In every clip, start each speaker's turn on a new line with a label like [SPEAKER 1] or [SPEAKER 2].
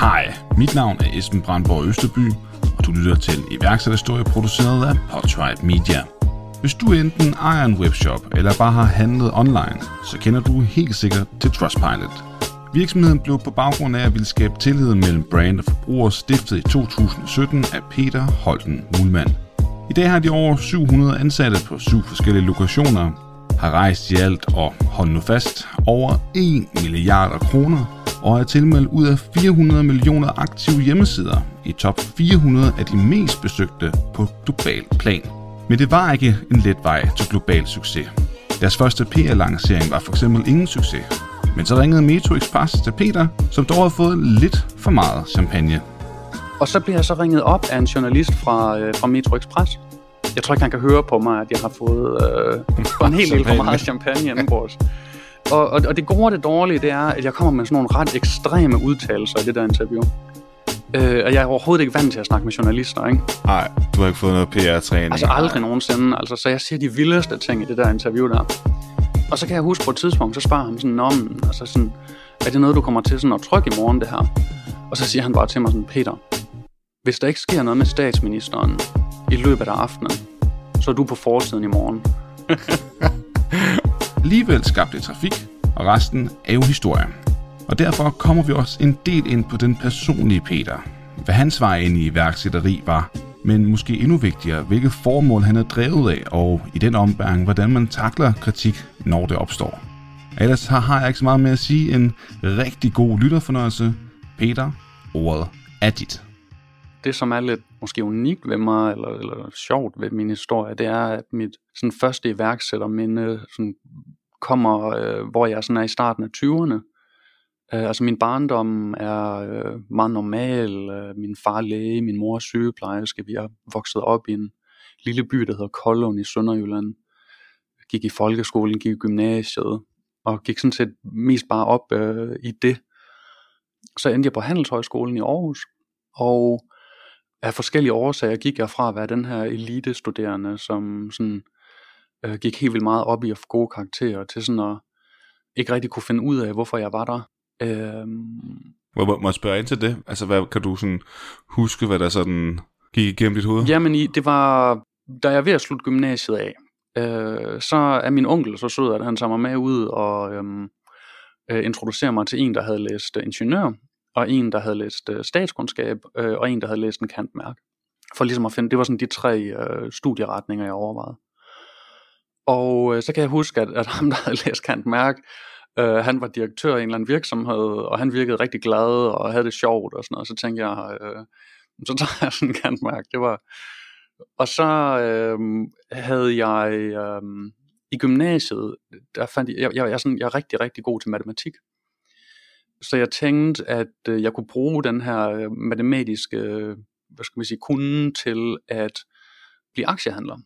[SPEAKER 1] Hej, mit navn er Esben Brandborg Østerby, og du lytter til iværksætterhistorie produceret af Podtribe Media. Hvis du enten ejer en webshop eller bare har handlet online, så kender du helt sikkert til Trustpilot. Virksomheden blev på baggrund af at ville skabe tillid mellem brand og forbrugere stiftet i 2017 af Peter Holten Mulman. I dag har de over 700 ansatte på syv forskellige lokationer, har rejst i alt og hold nu fast over 1 milliarder kroner og er tilmeldt ud af 400 millioner aktive hjemmesider i top 400 af de mest besøgte på global plan. Men det var ikke en let vej til global succes. Deres første PR-lancering var for eksempel ingen succes. Men så ringede Metro Express til Peter, som dog havde fået lidt for meget champagne.
[SPEAKER 2] Og så bliver jeg så ringet op af en journalist fra, øh, fra Metro Express. Jeg tror ikke, han kan høre på mig, at jeg har fået øh, en helt del for meget champagne indenbords. Og, og, og det gode og det dårlige, det er, at jeg kommer med sådan nogle ret ekstreme udtalelser i det der interview. Øh, og jeg er overhovedet ikke vant til at snakke med journalister, ikke?
[SPEAKER 1] Nej, du har ikke fået noget PR-træning.
[SPEAKER 2] Altså aldrig nogensinde. Altså, så jeg siger de vildeste ting i det der interview der. Og så kan jeg huske på et tidspunkt, så spørger han sådan, om, altså sådan, er det noget, du kommer til sådan at trykke i morgen, det her? Og så siger han bare til mig sådan, Peter, hvis der ikke sker noget med statsministeren i løbet af aftenen, så er du på forsiden i morgen.
[SPEAKER 1] Alligevel skabte trafik, og resten er jo historie. Og derfor kommer vi også en del ind på den personlige Peter. Hvad hans vej ind i iværksætteri var, men måske endnu vigtigere, hvilket formål han er drevet af, og i den ombæring, hvordan man takler kritik, når det opstår. Ellers har jeg ikke så meget med at sige en rigtig god lytterfornøjelse. Peter, ordet er dit.
[SPEAKER 2] Det, som er lidt måske unikt ved mig, eller, eller sjovt ved min historie, det er, at mit sådan, første iværksætterminde sådan, kommer, øh, hvor jeg sådan er i starten af 20'erne. Øh, altså min barndom er øh, meget normal. Øh, min far læge, min mor sygeplejerske. Vi er vokset op i en lille by, der hedder Koldund i Sønderjylland. Gik i folkeskolen, gik i gymnasiet, og gik sådan set mest bare op øh, i det. Så endte jeg på Handelshøjskolen i Aarhus, og af forskellige årsager gik jeg fra at være den her elitestuderende, som sådan, uh, gik helt vildt meget op i at få gode karakterer, til sådan at ikke rigtig kunne finde ud af, hvorfor jeg var der. Øhm,
[SPEAKER 1] må, må, må jeg spørge ind til det? Altså, hvad, kan du sådan huske, hvad der sådan gik igennem dit hoved?
[SPEAKER 2] Jamen, i, det var, da jeg er ved at slutte gymnasiet af, øh, så er min onkel så sød, at han tager mig med ud og øhm, øh, introducerer mig til en, der havde læst øh, ingeniør, og en, der havde læst øh, statskundskab, øh, og en, der havde læst en kantmærk. For ligesom at finde, det var sådan de tre øh, studieretninger, jeg overvejede. Og øh, så kan jeg huske, at, at ham, der havde læst kantmærk, øh, han var direktør i en eller anden virksomhed, og han virkede rigtig glad og havde det sjovt og sådan noget. Så tænkte jeg, øh, så tager jeg sådan en kantmærk. Det var... Og så øh, havde jeg Øh, i gymnasiet, der fandt jeg, jeg, jeg, er sådan, jeg er rigtig, rigtig god til matematik. Så jeg tænkte, at uh, jeg kunne bruge den her matematiske, hvad skal man sige, kunde til at blive aktiehandler.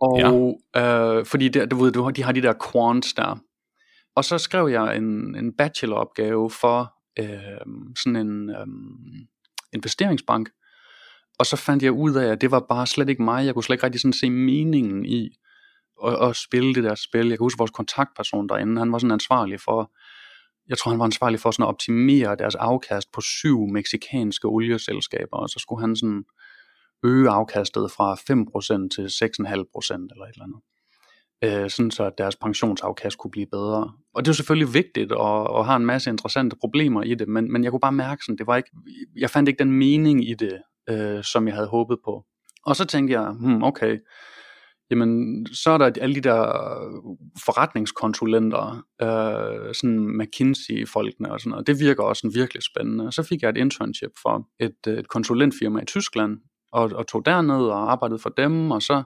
[SPEAKER 2] Og ja. uh, fordi der, du ved, de har de der quants der, og så skrev jeg en, en bacheloropgave for øh, sådan en, øh, investeringsbank. Og så fandt jeg ud af, at det var bare slet ikke mig. Jeg kunne slet ikke rigtig sådan se meningen i at, at spille det der spil. Jeg kan huske vores kontaktperson derinde, han var sådan ansvarlig for, jeg tror han var ansvarlig for sådan at optimere deres afkast på syv meksikanske olieselskaber, og så skulle han sådan øge afkastet fra 5% til 6,5% eller et eller andet. Øh, sådan så at deres pensionsafkast kunne blive bedre. Og det er jo selvfølgelig vigtigt, og, og har en masse interessante problemer i det, men, men jeg kunne bare mærke sådan, det var ikke, jeg fandt ikke den mening i det, øh, som jeg havde håbet på. Og så tænkte jeg, hmm, okay, jamen så er der alle de der øh, forretningskonsulenter, øh, sådan McKinsey-folkene og sådan noget. Det virker også sådan virkelig spændende. Så fik jeg et internship for et, øh, et konsulentfirma i Tyskland, og, og tog derned og arbejdede for dem, og så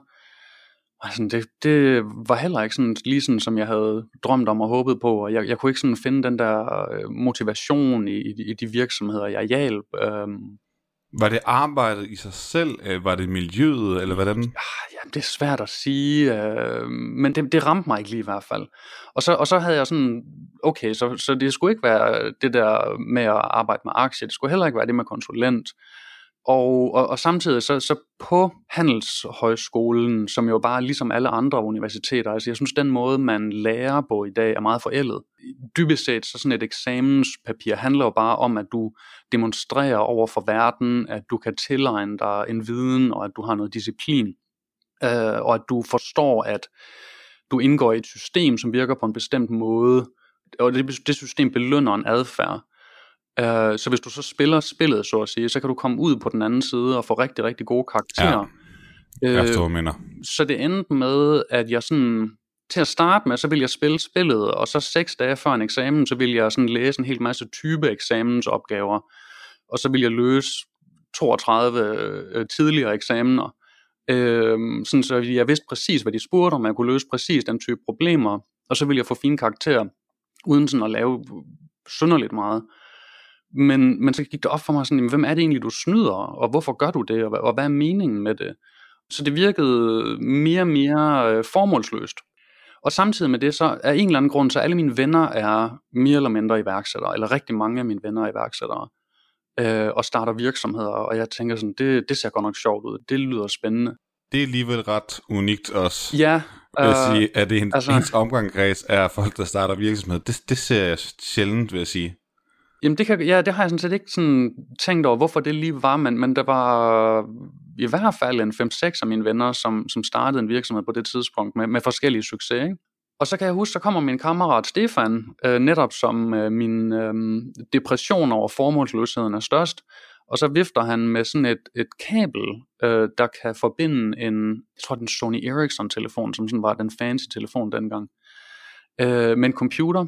[SPEAKER 2] altså, det, det var heller ikke sådan, lige sådan, som jeg havde drømt om og håbet på, og jeg, jeg kunne ikke sådan finde den der øh, motivation i, i de virksomheder, jeg hjalp. Øh,
[SPEAKER 1] var det arbejdet i sig selv? Øh, var det miljøet, eller hvordan?
[SPEAKER 2] Ah, ja, det er svært at sige, øh, men det, det ramte mig ikke lige i hvert fald. Og så, og så havde jeg sådan, okay, så, så det skulle ikke være det der med at arbejde med aktier, det skulle heller ikke være det med konsulent. Og, og, og samtidig så, så på Handelshøjskolen, som jo bare ligesom alle andre universiteter, altså jeg synes den måde man lærer på i dag er meget forældet. Dybest set så sådan et eksamenspapir handler jo bare om at du demonstrerer over for verden, at du kan tilegne dig en viden og at du har noget disciplin. Øh, og at du forstår at du indgår i et system som virker på en bestemt måde, og det, det system belønner en adfærd. Uh, så hvis du så spiller spillet, så at sige, så kan du komme ud på den anden side og få rigtig, rigtig gode karakterer.
[SPEAKER 1] Ja, jeg forstår, uh, mener.
[SPEAKER 2] Så det endte med, at jeg sådan, til at starte med, så ville jeg spille spillet, og så seks dage før en eksamen, så ville jeg sådan læse en hel masse type eksamensopgaver, og så ville jeg løse 32 uh, tidligere eksamener, uh, sådan så jeg vidste præcis, hvad de spurgte om, jeg kunne løse præcis den type problemer, og så ville jeg få fine karakterer, uden sådan at lave synderligt meget. Men, men så gik det op for mig sådan, hvem er det egentlig, du snyder, og hvorfor gør du det, og, og hvad er meningen med det? Så det virkede mere og mere øh, formålsløst. Og samtidig med det, så er en eller anden grund, så alle mine venner er mere eller mindre iværksættere, eller rigtig mange af mine venner er iværksættere, øh, og starter virksomheder, og jeg tænker sådan, det, det ser godt nok sjovt ud, det lyder spændende.
[SPEAKER 1] Det er alligevel ret unikt også.
[SPEAKER 2] Ja.
[SPEAKER 1] Vil jeg øh, sige, at det en, altså, ens omgangskreds er folk, der starter virksomhed. Det, det ser jeg sjældent, vil jeg sige.
[SPEAKER 2] Jamen det, kan, ja, det har jeg sådan set ikke sådan tænkt over, hvorfor det lige var, men, men der var i hvert fald en 5-6 af mine venner, som, som startede en virksomhed på det tidspunkt med, med forskellige succes. Ikke? Og så kan jeg huske, så kommer min kammerat Stefan, øh, netop som øh, min øh, depression over formålsløsheden er størst, og så vifter han med sådan et, et kabel, øh, der kan forbinde en, jeg tror den Sony Ericsson telefon, som sådan var den fancy telefon dengang, øh, med en computer,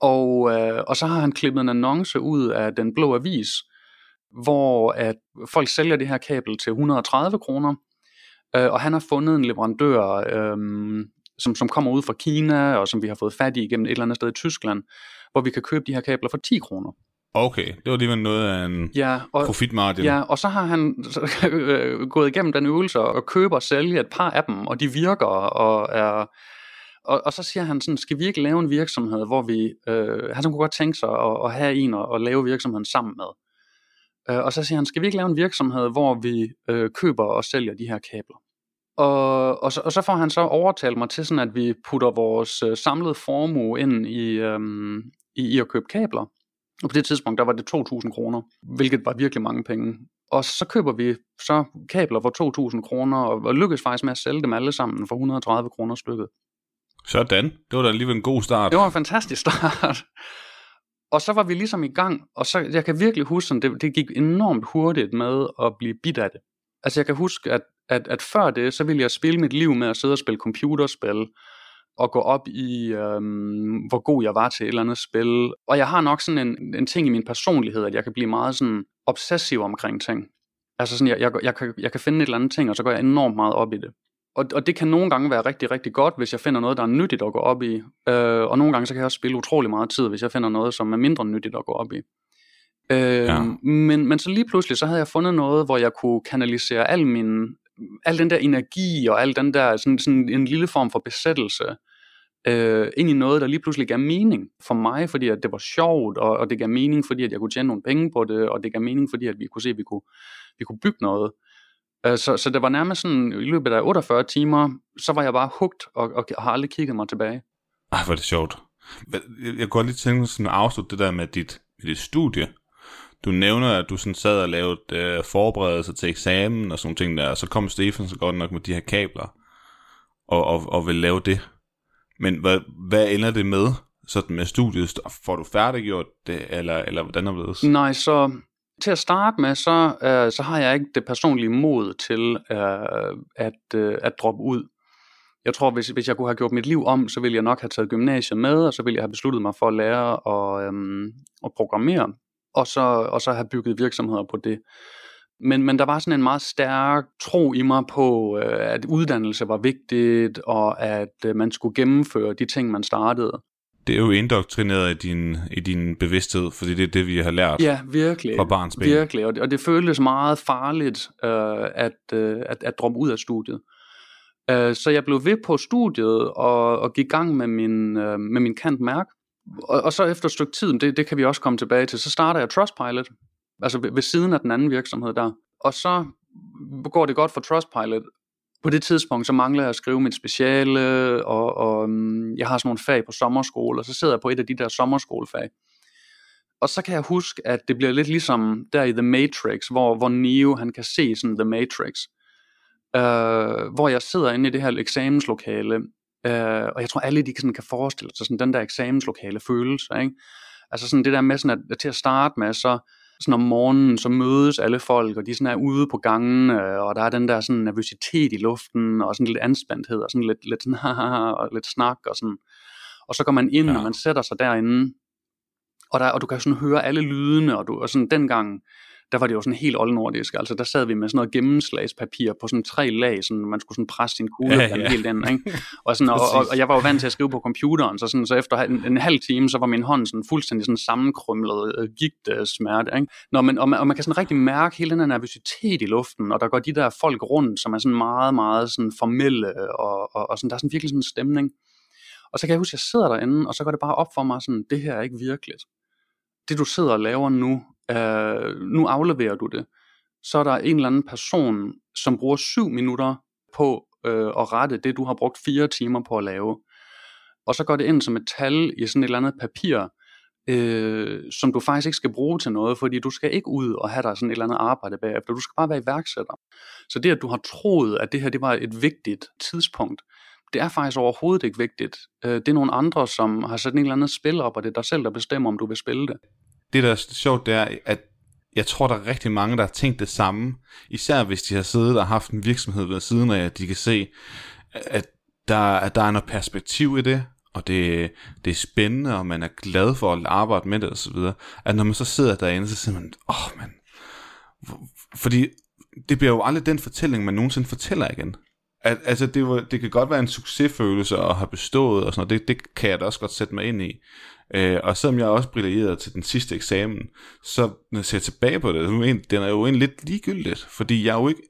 [SPEAKER 2] og, øh, og så har han klippet en annonce ud af den blå avis, hvor at folk sælger det her kabel til 130 kroner, øh, og han har fundet en leverandør, øh, som, som kommer ud fra Kina, og som vi har fået fat i gennem et eller andet sted i Tyskland, hvor vi kan købe de her kabler for 10 kroner.
[SPEAKER 1] Okay, det var alligevel noget af en ja, og, profitmargin.
[SPEAKER 2] Ja, og så har han så, øh, gået igennem den øvelse og køber og sælger et par af dem, og de virker og er og, og så siger han sådan, skal vi ikke lave en virksomhed, hvor vi, øh, han kunne godt tænke sig at, at have en og, og lave virksomheden sammen med. Øh, og så siger han, skal vi ikke lave en virksomhed, hvor vi øh, køber og sælger de her kabler? Og, og, så, og så får han så overtalt mig til sådan, at vi putter vores øh, samlede formue ind i, øh, i, i at købe kabler. Og på det tidspunkt, der var det 2.000 kroner, hvilket var virkelig mange penge. Og så køber vi så kabler for 2.000 kroner, og, og lykkes faktisk med at sælge dem alle sammen for 130 kroner stykket.
[SPEAKER 1] Sådan. Det var da alligevel en god start.
[SPEAKER 2] Det var en fantastisk start. og så var vi ligesom i gang, og så, jeg kan virkelig huske, at det, det gik enormt hurtigt med at blive bit af det. Altså jeg kan huske, at, at, at før det, så ville jeg spille mit liv med at sidde og spille computerspil, og gå op i, øhm, hvor god jeg var til et eller andet spil. Og jeg har nok sådan en, en ting i min personlighed, at jeg kan blive meget sådan obsessiv omkring ting. Altså sådan, jeg, jeg, jeg, kan, jeg kan finde et eller andet ting, og så går jeg enormt meget op i det og, og det kan nogle gange være rigtig, rigtig godt, hvis jeg finder noget, der er nyttigt at gå op i. Øh, og nogle gange så kan jeg også spille utrolig meget tid, hvis jeg finder noget, som er mindre nyttigt at gå op i. Øh, ja. men, men så lige pludselig, så havde jeg fundet noget, hvor jeg kunne kanalisere al min, al den der energi og al den der, sådan, sådan en lille form for besættelse øh, ind i noget, der lige pludselig gav mening for mig, fordi at det var sjovt, og, og det gav mening, fordi at jeg kunne tjene nogle penge på det, og det gav mening, fordi at vi kunne se, at vi kunne, vi kunne bygge noget. Øh, så, så det var nærmest sådan, i løbet af 48 timer, så var jeg bare hugt, og, og har aldrig kigget mig tilbage.
[SPEAKER 1] Ej, hvor er det sjovt. Jeg, jeg kunne godt lige tænke mig sådan at afslutte det der med dit, med dit studie. Du nævner, at du sådan sad og lavede øh, forberedelser til eksamen og sådan ting der, og så kom Stefan så godt nok med de her kabler, og, og, og vil lave det. Men hvad, hvad ender det med, sådan med studiet? Får du færdiggjort det, eller, eller hvordan er det?
[SPEAKER 2] Nej, så til at starte med, så, øh, så har jeg ikke det personlige mod til øh, at, øh, at droppe ud. Jeg tror, hvis, hvis jeg kunne have gjort mit liv om, så ville jeg nok have taget gymnasiet med, og så ville jeg have besluttet mig for at lære og, øh, at programmere, og så, og så have bygget virksomheder på det. Men, men der var sådan en meget stærk tro i mig på, øh, at uddannelse var vigtigt, og at øh, man skulle gennemføre de ting, man startede.
[SPEAKER 1] Det er jo indoktrineret i din, i din bevidsthed, fordi det er det, vi har lært
[SPEAKER 2] Ja, virkelig.
[SPEAKER 1] fra barns ben.
[SPEAKER 2] Virkelig, og det, og det føltes meget farligt øh, at, øh, at, at droppe ud af studiet. Øh, så jeg blev ved på studiet og, og gik i gang med min, øh, med min kant mærk. Og, og så efter et stykke tid, det, det kan vi også komme tilbage til, så starter jeg Trustpilot, altså ved, ved siden af den anden virksomhed der. Og så går det godt for Trustpilot. På det tidspunkt, så mangler jeg at skrive mit speciale, og, og mm, jeg har sådan nogle fag på sommerskole, og så sidder jeg på et af de der sommerskolefag. Og så kan jeg huske, at det bliver lidt ligesom der i The Matrix, hvor, hvor Neo han kan se sådan The Matrix. Øh, hvor jeg sidder inde i det her eksamenslokale, øh, og jeg tror alle de sådan kan forestille sig sådan den der eksamenslokale følelse, ikke? Altså sådan det der med sådan, at, at til at starte med, så sådan om morgenen, så mødes alle folk, og de sådan er ude på gangen, og der er den der sådan nervøsitet i luften, og sådan lidt anspændthed, og sådan lidt, lidt sådan, og lidt snak, og sådan. Og så går man ind, ja. og man sætter sig derinde, og, der, og du kan sådan høre alle lydene, og, du, og sådan dengang, der var det jo sådan helt oldnordisk, altså der sad vi med sådan noget gennemslagspapir på sådan tre lag, sådan man skulle sådan presse sin kugle ja, ja. helt ind, ikke? Og, sådan, og, og, og, jeg var jo vant til at skrive på computeren, så, sådan, så efter en, en halv time, så var min hånd sådan fuldstændig sådan sammenkrymlet, øh, gigt øh, smerte, ikke? Når man, og, man, og man kan sådan rigtig mærke hele den her nervøsitet i luften, og der går de der folk rundt, som er sådan meget, meget sådan formelle, og, og, og sådan, der er sådan virkelig sådan en stemning. Og så kan jeg huske, at jeg sidder derinde, og så går det bare op for mig sådan, det her er ikke virkeligt. Det du sidder og laver nu, øh, nu afleverer du det, så er der en eller anden person, som bruger syv minutter på øh, at rette det, du har brugt fire timer på at lave. Og så går det ind som et tal i sådan et eller andet papir, øh, som du faktisk ikke skal bruge til noget, fordi du skal ikke ud og have dig sådan et eller andet arbejde bagefter. Du skal bare være iværksætter. Så det, at du har troet, at det her det var et vigtigt tidspunkt, det er faktisk overhovedet ikke vigtigt. Øh, det er nogle andre, som har sat en eller anden spil op, og det er dig selv, der bestemmer, om du vil spille det
[SPEAKER 1] det der er sjovt, det er, at jeg tror, der er rigtig mange, der har tænkt det samme. Især hvis de har siddet og haft en virksomhed ved siden af, at de kan se, at der, at der er noget perspektiv i det, og det, det er spændende, og man er glad for at arbejde med det og så videre. At når man så sidder derinde, så siger man, åh oh, man, fordi det bliver jo aldrig den fortælling, man nogensinde fortæller igen. At, altså, det, var, det kan godt være en succesfølelse at have bestået, og sådan noget. Det, det kan jeg da også godt sætte mig ind i. Øh, og selvom jeg også brillerede til den sidste eksamen, så når jeg ser tilbage på det, den er jo en lidt ligegyldigt, fordi jeg er jo ikke,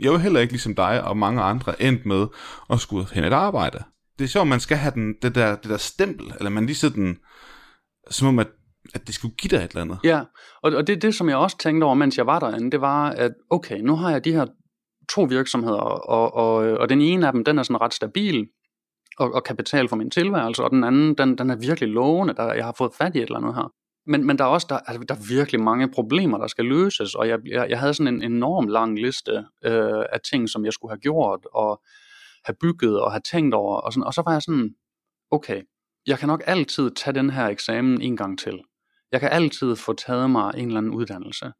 [SPEAKER 1] jeg er jo heller ikke ligesom dig og mange andre endt med at skulle hen et arbejde. Det er sjovt, man skal have den, det, der, det der stempel, eller man lige sådan, som om at at det skulle give dig et eller andet.
[SPEAKER 2] Ja, og, og det er det, som jeg også tænkte over, mens jeg var derinde, det var, at okay, nu har jeg de her to virksomheder, og, og, og den ene af dem, den er sådan ret stabil, og, og kapital for min tilværelse, og den anden, den, den er virkelig lovende, der, jeg har fået fat i et eller andet her. Men, men der er også der, altså, der er virkelig mange problemer, der skal løses, og jeg, jeg, jeg havde sådan en enorm lang liste øh, af ting, som jeg skulle have gjort, og have bygget, og have tænkt over, og, sådan, og så var jeg sådan, okay, jeg kan nok altid tage den her eksamen en gang til. Jeg kan altid få taget mig en eller anden uddannelse,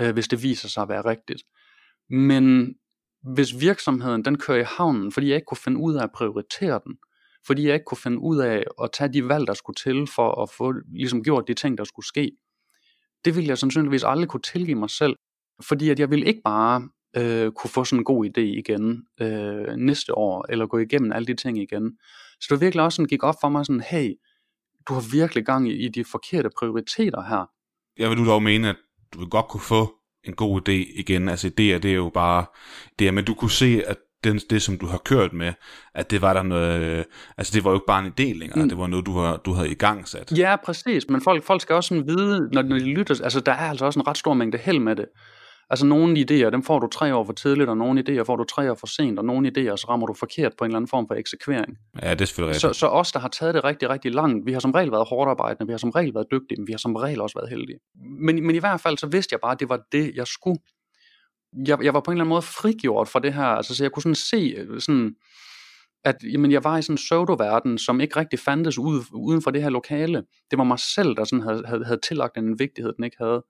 [SPEAKER 2] øh, hvis det viser sig at være rigtigt. Men hvis virksomheden den kører i havnen, fordi jeg ikke kunne finde ud af at prioritere den, fordi jeg ikke kunne finde ud af at tage de valg, der skulle til for at få ligesom gjort de ting, der skulle ske, det ville jeg sandsynligvis aldrig kunne tilgive mig selv, fordi at jeg ville ikke bare øh, kunne få sådan en god idé igen øh, næste år, eller gå igennem alle de ting igen. Så det virkelig også sådan, gik op for mig sådan, hey, du har virkelig gang i, i de forkerte prioriteter her.
[SPEAKER 1] Jeg vil du dog mene, at du vil godt kunne få en god idé igen. Altså idéer, det er jo bare det, men du kunne se, at det, det, som du har kørt med, at det var der noget, altså det var jo ikke bare en idé længere, mm. det var noget, du, har, du havde i gang sat.
[SPEAKER 2] Ja, præcis, men folk, folk skal også sådan vide, når, når de lytter, altså der er altså også en ret stor mængde held med det. Altså nogle idéer, dem får du tre år for tidligt, og nogle idéer får du tre år for sent, og nogle idéer, så rammer du forkert på en eller anden form for eksekvering.
[SPEAKER 1] Ja, det er selvfølgelig
[SPEAKER 2] rigtigt. Så, så os, der har taget det rigtig, rigtig langt, vi har som regel været hårdt arbejdende, vi har som regel været dygtige, men vi har som regel også været heldige. Men, men i hvert fald, så vidste jeg bare, at det var det, jeg skulle. Jeg, jeg var på en eller anden måde frigjort fra det her, altså så jeg kunne sådan se, øh, sådan, at jamen, jeg var i sådan en pseudo-verden, som ikke rigtig fandtes ude, uden for det her lokale. Det var mig selv, der sådan havde, havde, havde tillagt en vigtighed, den ikke havde.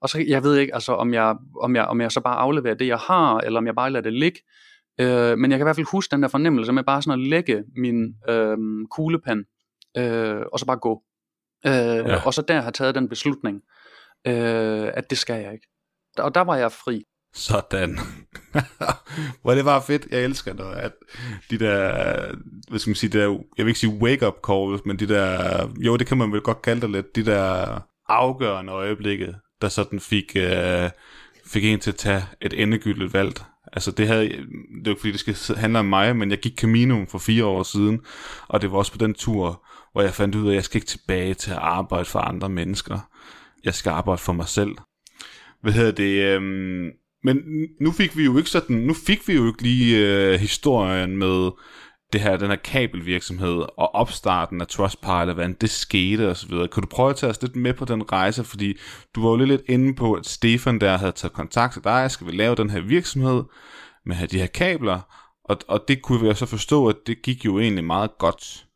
[SPEAKER 2] Og så, jeg ved ikke, altså, om, jeg, om, jeg, om jeg så bare afleverer det, jeg har, eller om jeg bare lader det ligge. Øh, men jeg kan i hvert fald huske den der fornemmelse med bare sådan at lægge min øh, kuglepen, øh, og så bare gå. Øh, ja. Og så der have taget den beslutning, øh, at det skal jeg ikke. Og der var jeg fri.
[SPEAKER 1] Sådan. Hvor det var fedt. Jeg elsker det, at de der, hvad skal man sige, der, jeg vil ikke sige wake-up calls, men de der, jo, det kan man vel godt kalde det lidt, de der afgørende øjeblikke, der sådan fik, øh, fik en til at tage et endegyldigt valg. Altså det havde, det er ikke fordi det skal handle om mig, men jeg gik Camino for fire år siden, og det var også på den tur, hvor jeg fandt ud af, at jeg skal ikke tilbage til at arbejde for andre mennesker. Jeg skal arbejde for mig selv. Hvad hedder det? Øhm, men nu fik vi jo ikke sådan, nu fik vi jo ikke lige øh, historien med det her, den her kabelvirksomhed og opstarten af Trustpilot, hvordan det skete og så videre. Kan du prøve at tage os lidt med på den rejse, fordi du var jo lidt inde på, at Stefan der havde taget kontakt til dig, skal vi lave den her virksomhed med de her kabler, og, og det kunne vi så forstå, at det gik jo egentlig meget godt.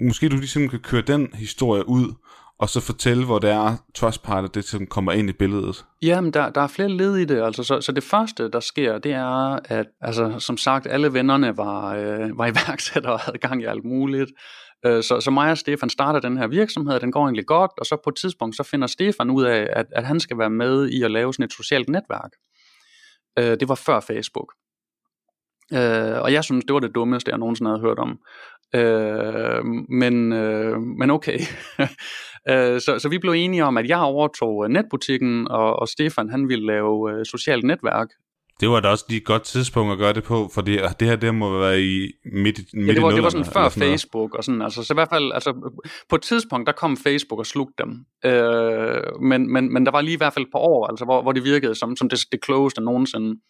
[SPEAKER 1] Måske du ligesom kan køre den historie ud, og så fortælle, hvor det er Trustpilot, det som kommer ind i billedet.
[SPEAKER 2] Jamen, der, der er flere led i det. Altså, så, så det første, der sker, det er, at altså, som sagt, alle vennerne var, øh, var iværksættere og havde gang i alt muligt. Øh, så, så mig og Stefan starter den her virksomhed, den går egentlig godt, og så på et tidspunkt, så finder Stefan ud af, at, at han skal være med i at lave sådan et socialt netværk. Øh, det var før Facebook. Øh, og jeg synes, det var det dummeste, jeg nogensinde havde hørt om. Øh, men, øh, men okay. øh, så, så vi blev enige om, at jeg overtog øh, netbutikken, og, og Stefan han ville lave øh, socialt netværk.
[SPEAKER 1] Det var da også lige et godt tidspunkt at gøre det på, for det her det må være i midt, midt
[SPEAKER 2] ja, det var,
[SPEAKER 1] i
[SPEAKER 2] det var sådan før Facebook og sådan, altså så i hvert fald, altså på et tidspunkt, der kom Facebook og slugte dem, øh, men, men, men der var lige i hvert fald et par år, altså hvor, hvor det virkede som, som det, det klogeste nogensinde.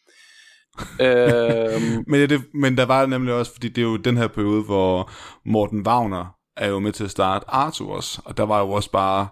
[SPEAKER 1] Øhm, men, det, men der var nemlig også, fordi det er jo den her periode, hvor Morten Wagner er jo med til at starte Arthurs, og der var jo også bare,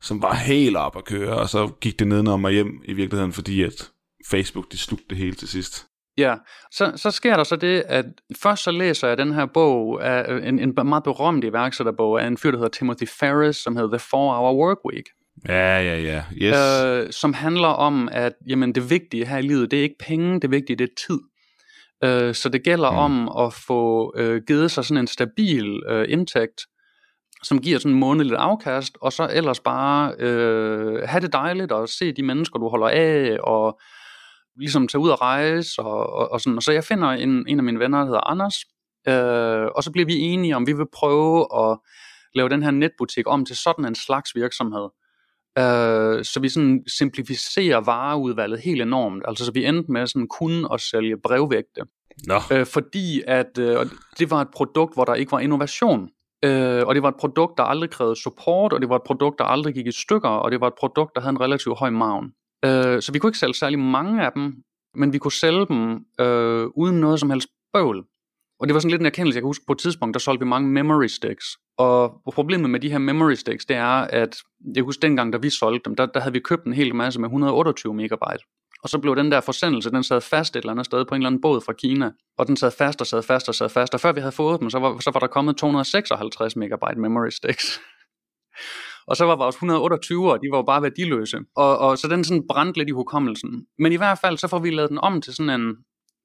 [SPEAKER 1] som var helt op at køre, og så gik det nedenom og hjem i virkeligheden, fordi at Facebook, de slugte det hele til sidst.
[SPEAKER 2] Ja, så, så sker der så det, at først så læser jeg den her bog, af en, en meget berømt iværksætterbog af en fyr, der hedder Timothy Ferris, som hedder The 4-Hour Work Week.
[SPEAKER 1] Ja, ja, ja. Yes.
[SPEAKER 2] Øh, som handler om, at jamen, det vigtige her i livet, det er ikke penge, det vigtige, det er tid. Øh, så det gælder mm. om at få øh, givet sig sådan en stabil øh, indtægt, som giver sådan en månedligt afkast, og så ellers bare øh, have det dejligt og se de mennesker, du holder af, og ligesom tage ud og rejse, og, og, og sådan. Og så jeg finder en, en af mine venner, der hedder Anders, øh, og så bliver vi enige om, vi vil prøve at lave den her netbutik om til sådan en slags virksomhed. Øh, så vi sådan simplificerer vareudvalget helt enormt. Altså så vi endte med sådan kun at sælge brevvægte.
[SPEAKER 1] Nå.
[SPEAKER 2] Øh, fordi at øh, det var et produkt, hvor der ikke var innovation. Øh, og det var et produkt, der aldrig krævede support, og det var et produkt, der aldrig gik i stykker, og det var et produkt, der havde en relativt høj maven. Øh, så vi kunne ikke sælge særlig mange af dem, men vi kunne sælge dem øh, uden noget som helst bøvl. Og det var sådan lidt en erkendelse, jeg kan huske på et tidspunkt, der solgte vi mange memory sticks. Og problemet med de her memory sticks, det er, at jeg husker dengang, da vi solgte dem, der, der havde vi købt en hel masse med 128 megabyte. Og så blev den der forsendelse, den sad fast et eller andet sted på en eller anden båd fra Kina. Og den sad fast og sad fast og sad fast. Og før vi havde fået dem, så var, så var der kommet 256 megabyte memory sticks. og så var vores 128, og de var jo bare værdiløse. Og, og så den sådan brændte lidt i hukommelsen. Men i hvert fald, så får vi lavet den om til sådan en,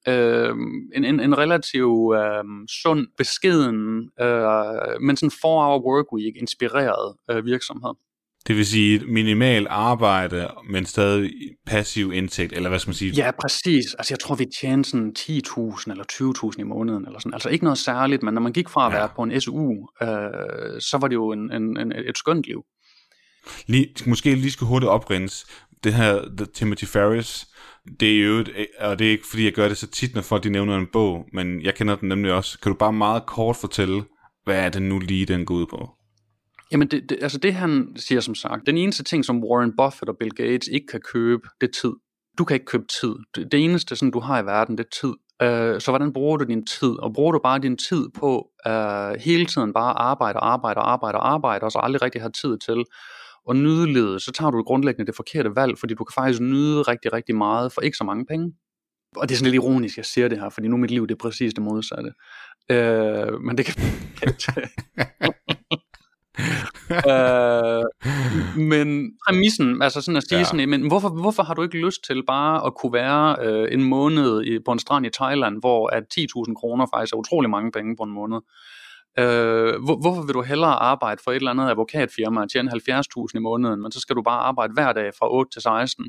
[SPEAKER 2] øh, en, en, en relativ øh, sund, beskeden, øh, men sådan 4-hour work week inspireret øh, virksomhed.
[SPEAKER 1] Det vil sige minimal arbejde, men stadig passiv indtægt, eller hvad skal man sige?
[SPEAKER 2] Ja, præcis. Altså jeg tror, vi tjente sådan 10.000 eller 20.000 i måneden, eller sådan. Altså ikke noget særligt, men når man gik fra at være ja. på en SU, øh, så var det jo en, en, en, et skønt liv.
[SPEAKER 1] Lige, måske lige skal hurtigt oprindes det her The Timothy Ferris, det er jo, og det er ikke fordi jeg gør det så tit, når folk de nævner en bog, men jeg kender den nemlig også. Kan du bare meget kort fortælle, hvad er det nu lige, den går ud på?
[SPEAKER 2] Jamen, det, det, altså det han siger som sagt, den eneste ting, som Warren Buffett og Bill Gates ikke kan købe, det er tid. Du kan ikke købe tid. Det, det eneste, sådan, du har i verden, det er tid. Øh, så hvordan bruger du din tid? Og bruger du bare din tid på øh, hele tiden bare arbejde, arbejde, arbejde, arbejde, og så aldrig rigtig har tid til at nyde livet, så tager du grundlæggende det forkerte valg, fordi du kan faktisk nyde rigtig, rigtig meget for ikke så mange penge. Og det er sådan lidt ironisk, jeg siger det her, fordi nu mit liv det er præcis det modsatte. Uh, men det kan... øh, men præmissen, altså sådan at sige ja. sådan, men hvorfor, hvorfor har du ikke lyst til bare at kunne være øh, en måned i, på en strand i Thailand, hvor at 10.000 kroner faktisk er utrolig mange penge på en måned? Øh, hvor, hvorfor vil du hellere arbejde for et eller andet advokatfirma og tjene 70.000 i måneden, men så skal du bare arbejde hver dag fra 8 til 16?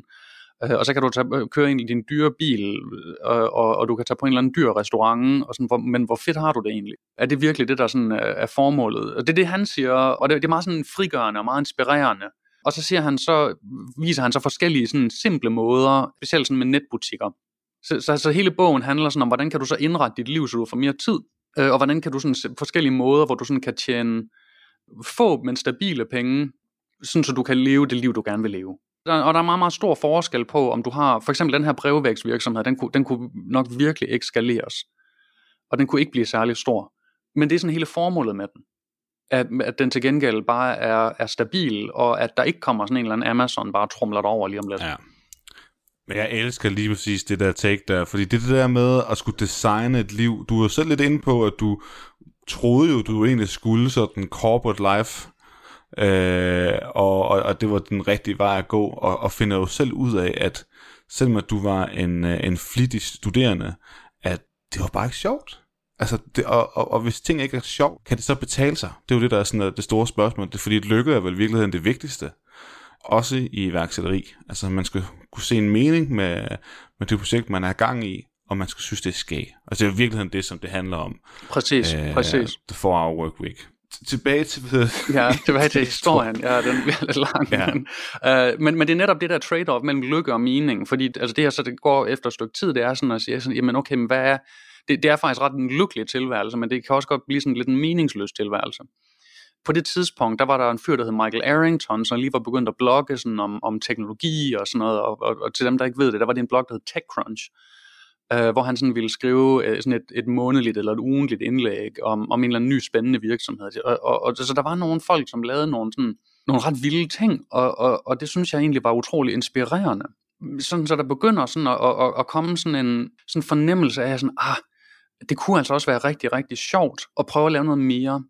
[SPEAKER 2] Øh, og så kan du tage, øh, køre ind i din dyre bil, øh, og, øh, og, og du kan tage på en eller anden dyr restaurant, og sådan, hvor, men hvor fedt har du det egentlig? Er det virkelig det, der sådan øh, er formålet? Og det er det, han siger, og det, det er meget sådan frigørende og meget inspirerende. Og så siger han så, viser han så forskellige sådan simple måder, specielt sådan med netbutikker. Så, så, så hele bogen handler sådan om, hvordan kan du så indrette dit liv, så du får mere tid, Øh, og hvordan kan du sådan forskellige måder, hvor du sådan kan tjene få, men stabile penge, sådan så du kan leve det liv, du gerne vil leve. Der, og der er meget, meget stor forskel på, om du har, for eksempel den her brevvæksvirksomhed, den kunne, den kunne nok virkelig ikke skaleres. Og den kunne ikke blive særlig stor. Men det er sådan hele formålet med den. At, at den til gengæld bare er, er stabil, og at der ikke kommer sådan en eller anden Amazon bare trumler over lige om lidt. Ja.
[SPEAKER 1] Men jeg elsker lige præcis det der take der, fordi det der med at skulle designe et liv, du er selv lidt inde på, at du troede jo, du egentlig skulle sådan corporate life, Øh, og, og, og det var den rigtige vej at gå, og, og finder jo selv ud af, at selvom at du var en, øh, en flittig studerende, at det var bare ikke sjovt. Altså, det, og, og, og hvis ting ikke er sjovt, kan det så betale sig? Det er jo det, der er sådan øh, det store spørgsmål. Det er fordi, lykke er vel i virkeligheden det vigtigste. Også i iværksætteri. Altså, man skal kunne se en mening med, med det projekt, man er gang i, og man skal synes, det er skæg. Altså, det er i virkeligheden det, som det handler om.
[SPEAKER 2] Præcis, øh, præcis.
[SPEAKER 1] The 4-hour work week tilbage til...
[SPEAKER 2] ja, tilbage til historien. Ja, den bliver lidt lang. Ja. Men, uh, men, men det er netop det der trade-off mellem lykke og mening, fordi altså det her så det går efter et stykke tid, det er sådan at sige, sådan, jamen okay, men hvad er... Det, det er faktisk ret en lykkelig tilværelse, men det kan også godt blive sådan lidt en meningsløs tilværelse. På det tidspunkt, der var der en fyr, der hed Michael Arrington, som lige var begyndt at blogge sådan om, om teknologi og sådan noget, og, og, og til dem, der ikke ved det, der var det en blog, der hed TechCrunch, øh, hvor han sådan ville skrive øh, sådan et, et månedligt eller et ugentligt indlæg om, om en eller anden ny spændende virksomhed. Og, og, og så der var nogle folk, som lavede nogle, sådan, nogle ret vilde ting, og, og, og det synes jeg egentlig var utrolig inspirerende. Sådan, så der begynder sådan at, at, at komme sådan en sådan fornemmelse af, sådan, ah, det kunne altså også være rigtig, rigtig sjovt at prøve at lave noget mere.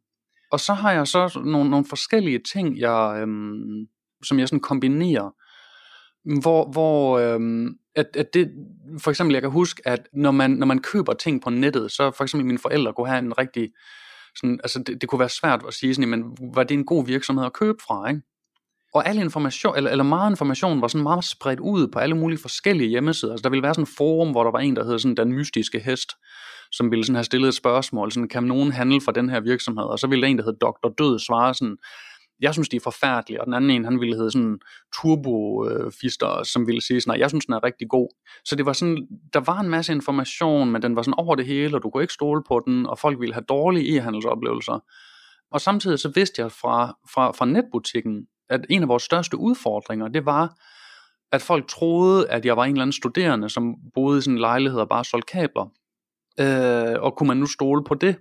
[SPEAKER 2] Og så har jeg så nogle, nogle forskellige ting, jeg, øhm, som jeg sådan kombinerer, hvor, hvor øhm, at, at det, for eksempel, jeg kan huske, at når man, når man køber ting på nettet, så for eksempel mine forældre kunne have en rigtig, sådan, altså det, det kunne være svært at sige sådan, men var det en god virksomhed at købe fra, ikke? Og al information, eller, eller meget information var sådan meget spredt ud på alle mulige forskellige hjemmesider. Altså der ville være sådan et forum, hvor der var en, der hed sådan den mystiske hest, som ville sådan have stillet et spørgsmål, sådan, kan nogen handle fra den her virksomhed? Og så ville der en, der hed Dr. Død, svare sådan, jeg synes, de er forfærdelige, og den anden en, han ville hedde sådan turbo-fister, som ville sige sådan, jeg synes, den er rigtig god. Så det var sådan, der var en masse information, men den var sådan over det hele, og du kunne ikke stole på den, og folk ville have dårlige e-handelsoplevelser. Og samtidig så vidste jeg fra, fra, fra netbutikken, at en af vores største udfordringer, det var, at folk troede, at jeg var en eller anden studerende, som boede i sådan en lejlighed og bare solgte kabler. Øh, og kunne man nu stole på det?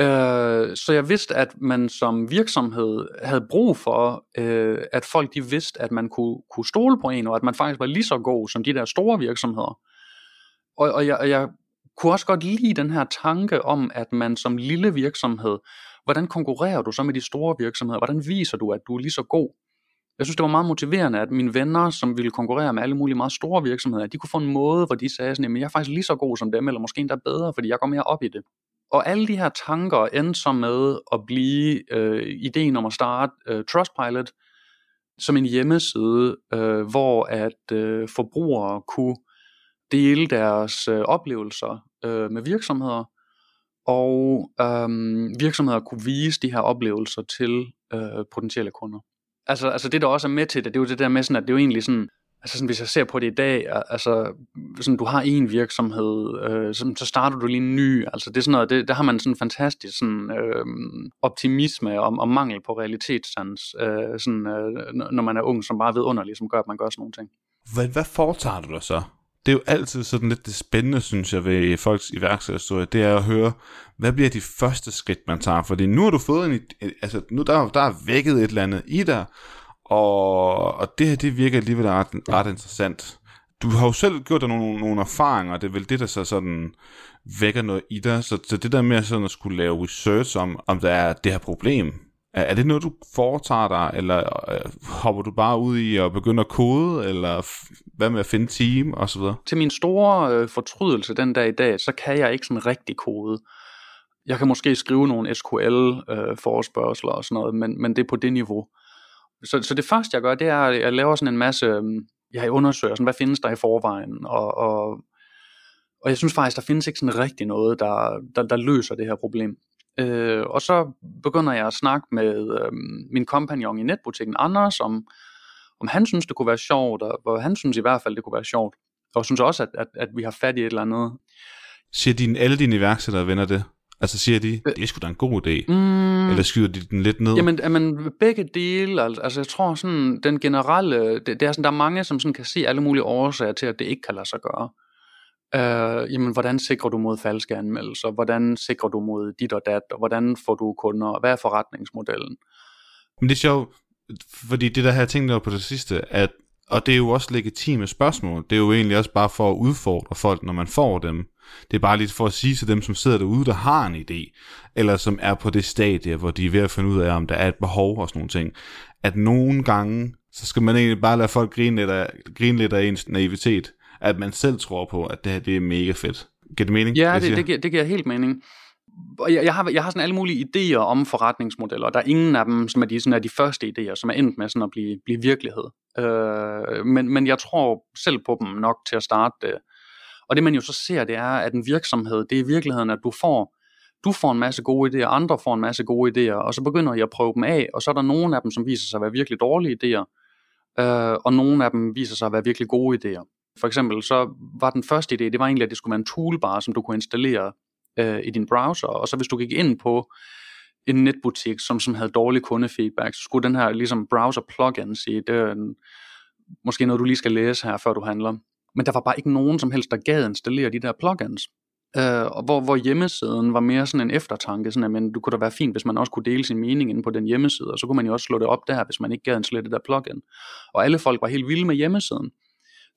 [SPEAKER 2] Øh, så jeg vidste, at man som virksomhed havde brug for, øh, at folk de vidste, at man kunne, kunne stole på en, og at man faktisk var lige så god som de der store virksomheder. Og, og jeg, jeg kunne også godt lide den her tanke om, at man som lille virksomhed, hvordan konkurrerer du så med de store virksomheder? Hvordan viser du, at du er lige så god? Jeg synes, det var meget motiverende, at mine venner, som ville konkurrere med alle mulige meget store virksomheder, de kunne få en måde, hvor de sagde sådan, at jeg er faktisk lige så god som dem, eller måske endda bedre, fordi jeg går mere op i det. Og alle de her tanker endte så med at blive øh, ideen om at starte øh, Trustpilot som en hjemmeside, øh, hvor at øh, forbrugere kunne dele deres øh, oplevelser øh, med virksomheder, og øh, virksomheder kunne vise de her oplevelser til øh, potentielle kunder. Altså, altså det, der også er med til det, det er jo det der med sådan, at det er jo egentlig sådan, altså sådan, hvis jeg ser på det i dag, altså sådan, du har en virksomhed, øh, så, så starter du lige en ny, altså det er sådan noget, det, der har man sådan en fantastisk sådan, øh, optimisme og, og mangel på realitetssans, øh, sådan, øh, når man er ung, som bare ved underligt, som gør, at man gør sådan nogle ting.
[SPEAKER 1] Hvad, hvad foretager du dig så? Det er jo altid sådan lidt det spændende, synes jeg, ved folks iværksætterhistorie, det er at høre, hvad bliver de første skridt, man tager? Fordi nu har du fået en, altså nu der, der er vækket et eller andet i dig, og, og det her, det virker alligevel ret, ret interessant. Du har jo selv gjort dig nogle, nogle erfaringer, det er vel det, der så sådan vækker noget i dig. Så, så det der med sådan at skulle lave research om, om der er det her problem, er, det noget, du foretager dig, eller øh, hopper du bare ud i at begynde at kode, eller hvad med at finde team, og så videre?
[SPEAKER 2] Til min store øh, fortrydelse den dag i dag, så kan jeg ikke sådan rigtig kode. Jeg kan måske skrive nogle SQL-forespørgseler øh, og sådan noget, men, men det er på det niveau. Så, så det første, jeg gør, det er, at jeg laver sådan en masse, øh, jeg undersøger, sådan, hvad findes der i forvejen, og, og, og jeg synes faktisk, der findes ikke sådan rigtig noget, der, der, der løser det her problem. Øh, og så begynder jeg at snakke med øh, min kompagnon i netbutikken, Anders, om, om han synes, det kunne være sjovt, og, og han synes i hvert fald, det kunne være sjovt. Og synes også, at, at, at vi har fat i et eller andet.
[SPEAKER 1] Siger dine, alle dine iværksættere venner det? Altså siger de, det er sgu da en god idé?
[SPEAKER 2] Mm,
[SPEAKER 1] Eller skyder de den lidt ned?
[SPEAKER 2] Jamen, jamen begge dele, altså, altså jeg tror sådan, den generelle, det, det er sådan, der er mange, som sådan kan se alle mulige årsager til, at det ikke kan lade sig gøre. Øh, jamen, hvordan sikrer du mod falske anmeldelser? Hvordan sikrer du mod dit og dat? Og hvordan får du kunder? Hvad er forretningsmodellen?
[SPEAKER 1] Men det er sjovt, fordi det der har jeg tænkt over på det sidste, at, og det er jo også legitime spørgsmål, det er jo egentlig også bare for at udfordre folk, når man får dem. Det er bare lidt for at sige til dem, som sidder derude, der har en idé, eller som er på det stadie, hvor de er ved at finde ud af, om der er et behov og sådan nogle ting, at nogle gange, så skal man egentlig bare lade folk grine lidt af, grine lidt af ens naivitet, at man selv tror på, at det her det er mega fedt. Giver det mening?
[SPEAKER 2] Ja,
[SPEAKER 1] jeg
[SPEAKER 2] det,
[SPEAKER 1] siger?
[SPEAKER 2] det, giver, det giver helt mening. Og Jeg, jeg, har, jeg har sådan alle mulige idéer om forretningsmodeller. Der er ingen af dem, som er de, sådan er de første idéer, som er endt med sådan at blive, blive virkelighed. Øh, men, men jeg tror selv på dem nok til at starte det. Og det man jo så ser, det er, at en virksomhed, det er i virkeligheden, at du får, du får en masse gode idéer, andre får en masse gode idéer, og så begynder I at prøve dem af, og så er der nogle af dem, som viser sig at være virkelig dårlige idéer, øh, og nogle af dem viser sig at være virkelig gode idéer. For eksempel så var den første idé, det var egentlig, at det skulle være en toolbar, som du kunne installere øh, i din browser, og så hvis du gik ind på en netbutik, som, som havde dårlig kundefeedback, så skulle den her ligesom browser plugin sige, det er en, måske noget, du lige skal læse her, før du handler. Men der var bare ikke nogen som helst, der gad installere de der plugins. Øh, og hvor, hvor hjemmesiden var mere sådan en eftertanke, sådan at men, du kunne da være fint, hvis man også kunne dele sin mening inde på den hjemmeside, og så kunne man jo også slå det op der, hvis man ikke gad installere det der plugin. Og alle folk var helt vilde med hjemmesiden.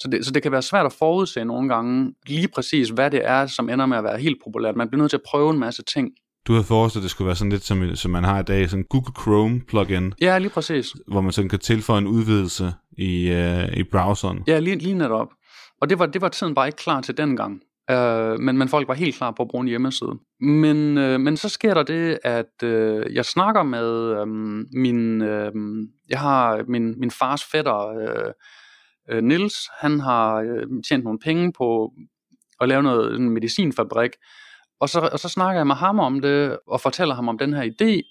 [SPEAKER 2] Så det, så det kan være svært at forudse nogle gange lige præcis, hvad det er, som ender med at være helt populært. Man bliver nødt til at prøve en masse ting.
[SPEAKER 1] Du havde forestillet, at det skulle være sådan lidt, som, som man har i dag, sådan Google Chrome plugin,
[SPEAKER 2] Ja, lige præcis.
[SPEAKER 1] hvor man sådan kan tilføje en udvidelse i, uh, i browseren.
[SPEAKER 2] Ja, lige, lige netop. Og det var, det var tiden bare ikke klar til dengang. Uh, men, men folk var helt klar på at bruge en hjemmeside. Men, uh, men så sker der det, at uh, jeg snakker med um, min, uh, jeg har min, min fars fætter, uh, Øh, Nils, han har øh, tjent nogle penge på at lave noget en medicinfabrik, og så, og så snakker jeg med ham om det, og fortæller ham om den her idé,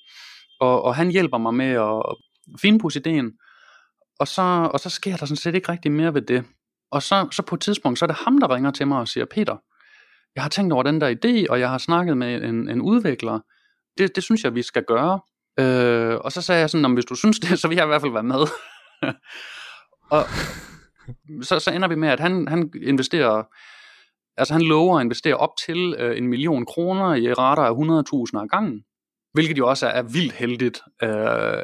[SPEAKER 2] og, og han hjælper mig med at finpudse ideen, og så, og så sker der sådan set ikke rigtig mere ved det. Og så, så på et tidspunkt, så er det ham, der ringer til mig og siger, Peter, jeg har tænkt over den der idé, og jeg har snakket med en, en udvikler. Det, det synes jeg, vi skal gøre. Øh, og så sagde jeg sådan, hvis du synes det, så vil jeg i hvert fald være med. og så, så ender vi med, at han, han investerer, altså han lover at investere op til øh, en million kroner i rater af 100.000 af gangen. Hvilket jo også er, er vildt heldigt, øh,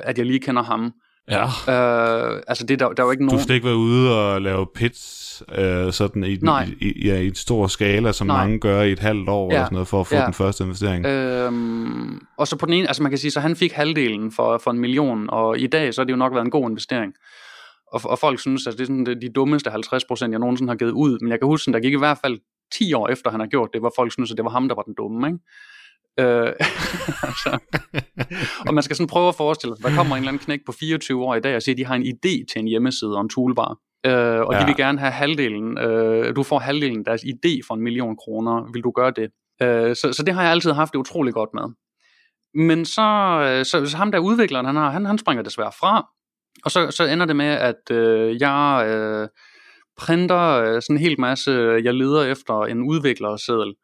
[SPEAKER 2] at jeg lige kender ham.
[SPEAKER 1] Ja.
[SPEAKER 2] Øh, altså det, der, der er jo ikke
[SPEAKER 1] Du
[SPEAKER 2] nogen...
[SPEAKER 1] skal ikke være ude og lave pits øh, sådan i,
[SPEAKER 2] Nej.
[SPEAKER 1] i, ja, i et stor skala, som
[SPEAKER 2] Nej.
[SPEAKER 1] mange gør i et halvt år
[SPEAKER 2] Ja.
[SPEAKER 1] eller sådan noget, for at få
[SPEAKER 2] Ja.
[SPEAKER 1] den første investering.
[SPEAKER 2] Øhm, og så på den ene, altså man kan sige, så han fik halvdelen for, for en million, og i dag så har det jo nok været en god investering. Og, og folk synes, at det er sådan de, de dummeste 50 procent, jeg nogensinde har givet ud. Men jeg kan huske, at der gik i hvert fald 10 år efter, han har gjort det, hvor folk synes, at det var ham, der var den dumme. Ikke? Øh, altså. og man skal sådan prøve at forestille sig, der kommer en eller anden knæk på 24 år i dag og siger, at de har en idé til en hjemmeside og en toolbar. Øh, og ja.
[SPEAKER 1] Ja.
[SPEAKER 2] de vil gerne have halvdelen, øh, du får halvdelen af deres idé for en million kroner, vil du gøre det? Øh, så, så det har jeg altid haft det utrolig godt med. Men så, øh, så, så ham der udvikleren, han, har, han, han springer desværre fra, Og så, så ender det med, at øh, jeg øh, printer øh, sådan en hel masse, jeg leder efter en udviklerseddel,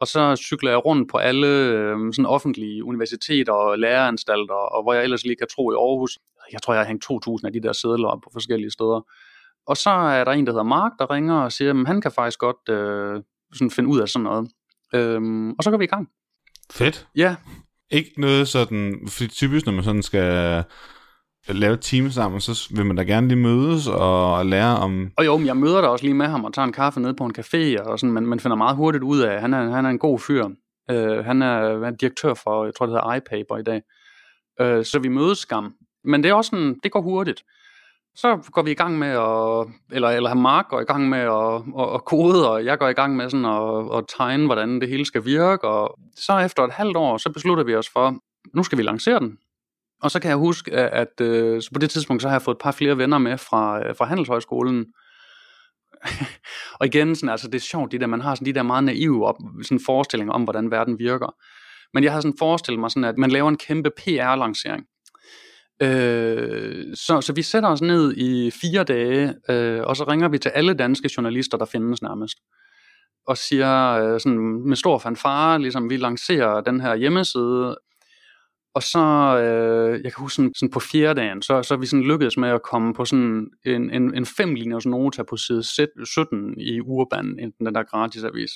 [SPEAKER 2] og så cykler jeg rundt på alle øh, sådan offentlige universiteter og læreanstalter, og hvor jeg ellers lige kan tro i Aarhus. Jeg tror, jeg har hængt 2.000 af de der sædler op på forskellige steder. Og så er der en, der hedder Mark, der ringer og siger, at han kan faktisk godt øh, sådan finde ud af sådan noget. Øhm, og så går vi i gang.
[SPEAKER 1] Fedt.
[SPEAKER 2] Ja.
[SPEAKER 1] Ikke noget sådan, fordi typisk når man sådan skal lave et team sammen, så vil man da gerne lige mødes og lære om...
[SPEAKER 2] Og jo, men jeg møder dig også lige med ham og tager en kaffe ned på en café, og sådan, man, man finder meget hurtigt ud af, at han er, han er en god fyr. Uh, han er, er direktør for, jeg tror det hedder iPaper i dag. Uh, så vi mødes skam. Men det er også sådan, det går hurtigt. Så går vi i gang med at, eller, eller Mark går i gang med at, at, at kode, og jeg går i gang med sådan at, at tegne, hvordan det hele skal virke, og så efter et halvt år, så beslutter vi os for, nu skal vi lancere den. Og så kan jeg huske, at, at øh, så på det tidspunkt, så har jeg fået et par flere venner med fra, øh, fra Handelshøjskolen, og igen, sådan, altså, det er sjovt, det der, man har sådan de der meget naive op, sådan forestillinger om, hvordan verden virker. Men jeg har sådan forestillet mig sådan, at man laver en kæmpe PR-lancering. Øh, så, så vi sætter os ned i fire dage, øh, og så ringer vi til alle danske journalister, der findes nærmest. Og siger øh, sådan med stor fanfare, ligesom vi lancerer den her hjemmeside, og så, øh, jeg kan huske sådan, sådan på fjerde dagen, så, så vi sådan lykkedes med at komme på sådan en, en, en fem linjers nota på side 17 i Urban, den der gratisavis.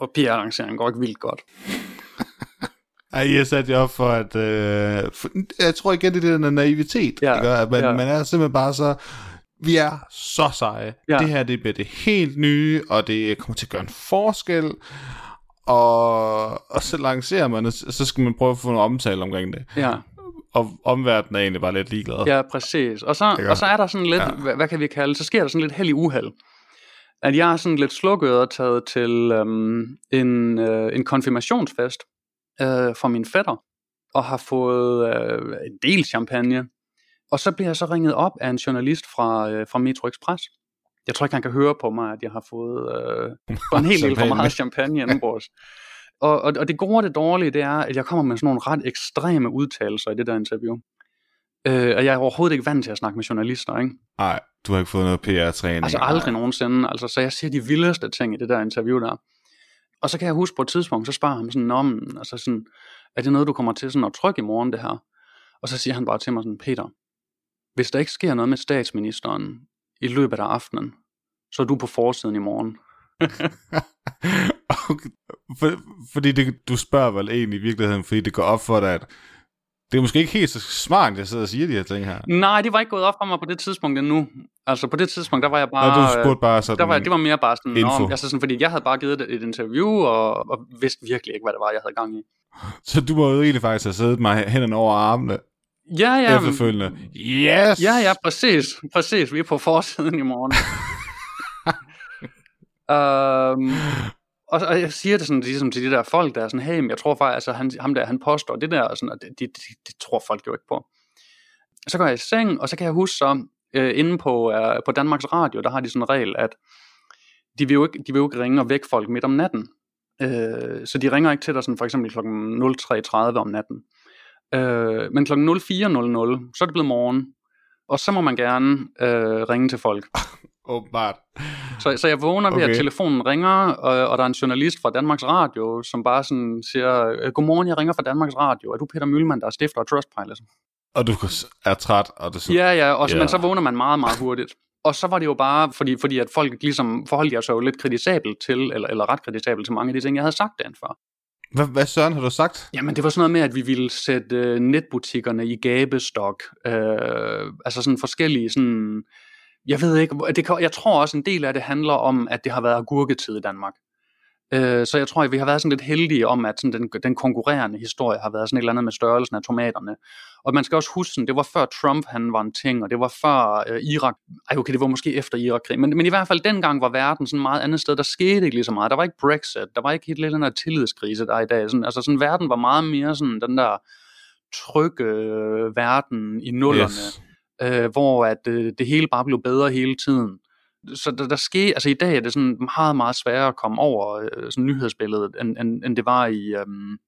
[SPEAKER 2] Og PR-arrangeringen går ikke vildt godt.
[SPEAKER 1] Ej, jeg satte jeg op for, at... Øh, for, jeg tror igen, det er den naivitet, ja, det gør, at man, ja. man er simpelthen bare så... Vi er så seje. Ja. Det her, det bliver det helt nye, og det kommer til at gøre en forskel. Og, og så lancerer man det, så skal man prøve at få en omtale omkring det.
[SPEAKER 2] Ja.
[SPEAKER 1] Og omverdenen er egentlig bare lidt ligeglad.
[SPEAKER 2] Ja, præcis. Og så, og så er der sådan lidt, ja. hvad, hvad kan vi kalde så sker der sådan lidt held i uheld. At jeg er sådan lidt slukket og taget til øhm, en, øh, en konfirmationsfest øh, for min fætter, og har fået øh, en del champagne. Og så bliver jeg så ringet op af en journalist fra, øh, fra Metro Express. Jeg tror ikke, han kan høre på mig, at jeg har fået øh, en helt del for meget champagne indenbords. og, og, og det gode og det dårlige, det er, at jeg kommer med sådan nogle ret ekstreme udtalelser i det der interview. Øh, og jeg er overhovedet ikke vant til at snakke med journalister, ikke?
[SPEAKER 1] Nej, du har ikke fået noget PR-træning.
[SPEAKER 2] Altså aldrig nogensinde. Altså, så jeg siger de vildeste ting i det der interview der. Og så kan jeg huske på et tidspunkt, så spørger han sådan, om, altså sådan, er det noget, du kommer til sådan at trykke i morgen, det her? Og så siger han bare til mig sådan, Peter, hvis der ikke sker noget med statsministeren i løbet af aftenen, så er du på forsiden i morgen.
[SPEAKER 1] okay. For, fordi det, du spørger vel egentlig i virkeligheden, fordi det går op for dig, at det er måske ikke helt så smart, at jeg sidder og siger de her ting her.
[SPEAKER 2] Nej, det var ikke gået op for mig på det tidspunkt endnu. Altså på det tidspunkt, der var jeg bare...
[SPEAKER 1] Og du spurgte bare sådan
[SPEAKER 2] der var, Det var mere bare sådan, info. Om, altså sådan, fordi jeg havde bare givet et, et interview, og, og vidste virkelig ikke, hvad det var, jeg havde gang i.
[SPEAKER 1] Så du må jo egentlig faktisk have siddet mig hen over armene
[SPEAKER 2] Ja, ja.
[SPEAKER 1] Efterfølgende. Yes!
[SPEAKER 2] Ja, ja, præcis. Præcis, vi er på forsiden i morgen. um, og, og jeg siger det sådan ligesom til de der folk, der er sådan, hey, jeg tror faktisk, altså han, ham der, han påstår det der, og, sådan, og det, det, det, det tror folk jo ikke på. Så går jeg i seng, og så kan jeg huske så, øh, inde på, øh, på Danmarks Radio, der har de sådan en regel, at de vil jo ikke, de vil jo ikke ringe og vække folk midt om natten. Øh, så de ringer ikke til dig sådan for eksempel kl. 03.30 om natten. Øh, men kl. 04.00, så er det blevet morgen, og så må man gerne øh, ringe til folk.
[SPEAKER 1] Åbenbart.
[SPEAKER 2] Så, så jeg vågner ved, okay. at telefonen ringer, og, og der er en journalist fra Danmarks Radio, som bare sådan siger, øh, godmorgen, jeg ringer fra Danmarks Radio. Er du Peter Møllemann, der er stifter af Trustpilot?
[SPEAKER 1] Og du er træt, og det så...
[SPEAKER 2] Ja, ja, og så, yeah. men så vågner man meget, meget hurtigt. Og så var det jo bare, fordi, fordi at folk ligesom forholdt sig jo lidt kritisabelt til, eller, eller ret kritisabelt til mange af de ting, jeg havde sagt den før.
[SPEAKER 1] Hvad, hvad søren har du sagt?
[SPEAKER 2] Jamen, det var sådan noget med, at vi ville sætte øh, netbutikkerne i gabestok. Øh, altså sådan forskellige sådan... Jeg ved ikke, det kan, jeg tror også en del af det handler om, at det har været agurketid i Danmark. Øh, så jeg tror, at vi har været sådan lidt heldige om, at sådan den, den konkurrerende historie har været sådan et eller andet med størrelsen af tomaterne. Og man skal også huske, sådan, det var før Trump han var en ting, og det var før øh, Irak. Ej, okay, det var måske efter Irak-krig. Men, men i hvert fald dengang var verden sådan meget andet sted. Der skete ikke lige så meget. Der var ikke Brexit. Der var ikke helt lidt den tillidskrise, der er i dag. Sådan, altså sådan, verden var meget mere sådan den der trygge øh, verden i nullerne. Yes. Øh, hvor at øh, det hele bare blev bedre hele tiden så der, der sker, altså i dag er det sådan meget, meget sværere at komme over øh, sådan nyhedsbilledet, end, end, end det var i, øhm,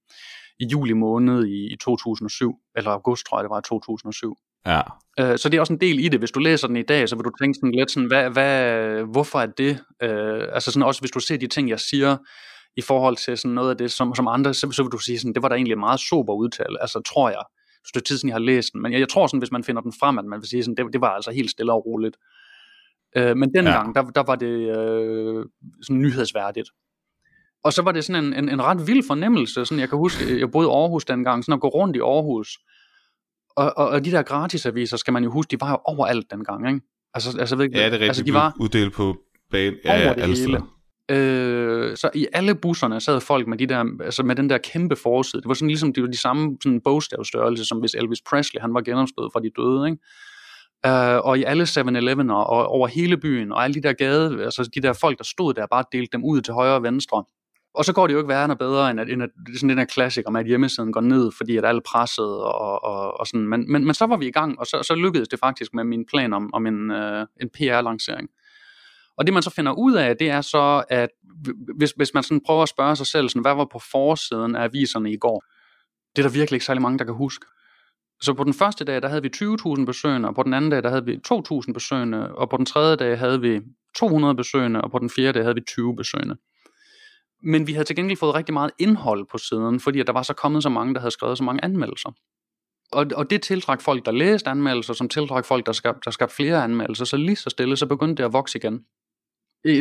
[SPEAKER 2] i juli måned i, i 2007, eller august tror jeg det var i 2007.
[SPEAKER 1] Ja.
[SPEAKER 2] Øh, så det er også en del i det. Hvis du læser den i dag, så vil du tænke sådan lidt sådan, hvad, hvad, hvorfor er det? Øh, altså sådan også, hvis du ser de ting, jeg siger, i forhold til sådan noget af det, som, som andre, så, så vil du sige sådan, det var da egentlig meget super udtale, altså tror jeg. Er tid siden, jeg har læst den. Men jeg, jeg tror sådan, hvis man finder den frem, at man vil sige sådan, det, det var altså helt stille og roligt. Øh, men dengang, ja. der, der var det øh, sådan nyhedsværdigt. Og så var det sådan en, en, en ret vild fornemmelse. Sådan, jeg kan huske, jeg boede i Aarhus dengang, sådan at gå rundt i Aarhus. Og, og, og de der gratisaviser, skal man jo huske, de var jo overalt dengang, ikke?
[SPEAKER 1] Altså, altså, ved ikke, ja, det er rigtigt. Altså, de var uddelt på bane, ja,
[SPEAKER 2] over det hele. Øh, så i alle busserne sad folk med, de der, altså med den der kæmpe forside. Det var sådan ligesom de, var de samme sådan bogstavstørrelse, som hvis Elvis Presley han var genopstået fra de døde. Ikke? Uh, og i alle 7-Eleven'er og over hele byen, og alle de der gade, altså de der folk, der stod der, bare delte dem ud til højre og venstre. Og så går det jo ikke værre bedre, end at, end at sådan den her klassiker med, at hjemmesiden går ned, fordi at alle presset og, og, og sådan. Men, men, men så var vi i gang, og så, så lykkedes det faktisk med min plan om, om en, uh, en PR-lancering. Og det man så finder ud af, det er så, at hvis, hvis man sådan prøver at spørge sig selv, sådan, hvad var på forsiden af aviserne i går? Det er der virkelig ikke særlig mange, der kan huske. Så på den første dag, der havde vi 20.000 besøgende, og på den anden dag, der havde vi 2.000 besøgende, og på den tredje dag havde vi 200 besøgende, og på den fjerde dag havde vi 20 besøgende. Men vi havde til gengæld fået rigtig meget indhold på siden, fordi at der var så kommet så mange, der havde skrevet så mange anmeldelser. Og, og det tiltrak folk, der læste anmeldelser, som tiltrak folk, der skabte, der skab flere anmeldelser, så lige så stille, så begyndte det at vokse igen.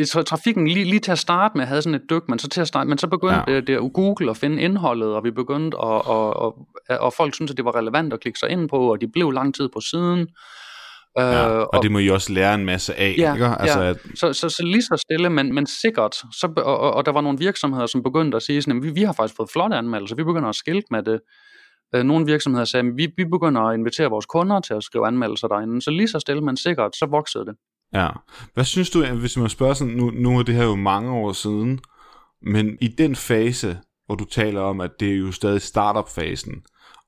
[SPEAKER 2] Så trafikken lige, lige til at starte med havde sådan et dyk, men så til at starte, men så begyndte ja. det, det at Google at finde indholdet, og vi begyndte at, og, og, og folk syntes, at det var relevant at klikke sig ind på, og de blev lang tid på siden.
[SPEAKER 1] Ja, øh, og, og det må I også lære en masse af,
[SPEAKER 2] ja,
[SPEAKER 1] ikke?
[SPEAKER 2] Altså, ja. At... Så, så, så lige så stille, men, men sikkert. Så, og, og, og der var nogle virksomheder, som begyndte at sige, sådan, vi, vi har faktisk fået flotte anmeldelser, vi begynder at skilte med det. Øh, nogle virksomheder sagde, vi, vi begynder at invitere vores kunder til at skrive anmeldelser derinde. Så lige så stille, men sikkert, så voksede det.
[SPEAKER 1] Ja. Hvad synes du, hvis man spørger sådan, nu, nu er det her jo mange år siden, men i den fase, hvor du taler om, at det er jo stadig startup-fasen,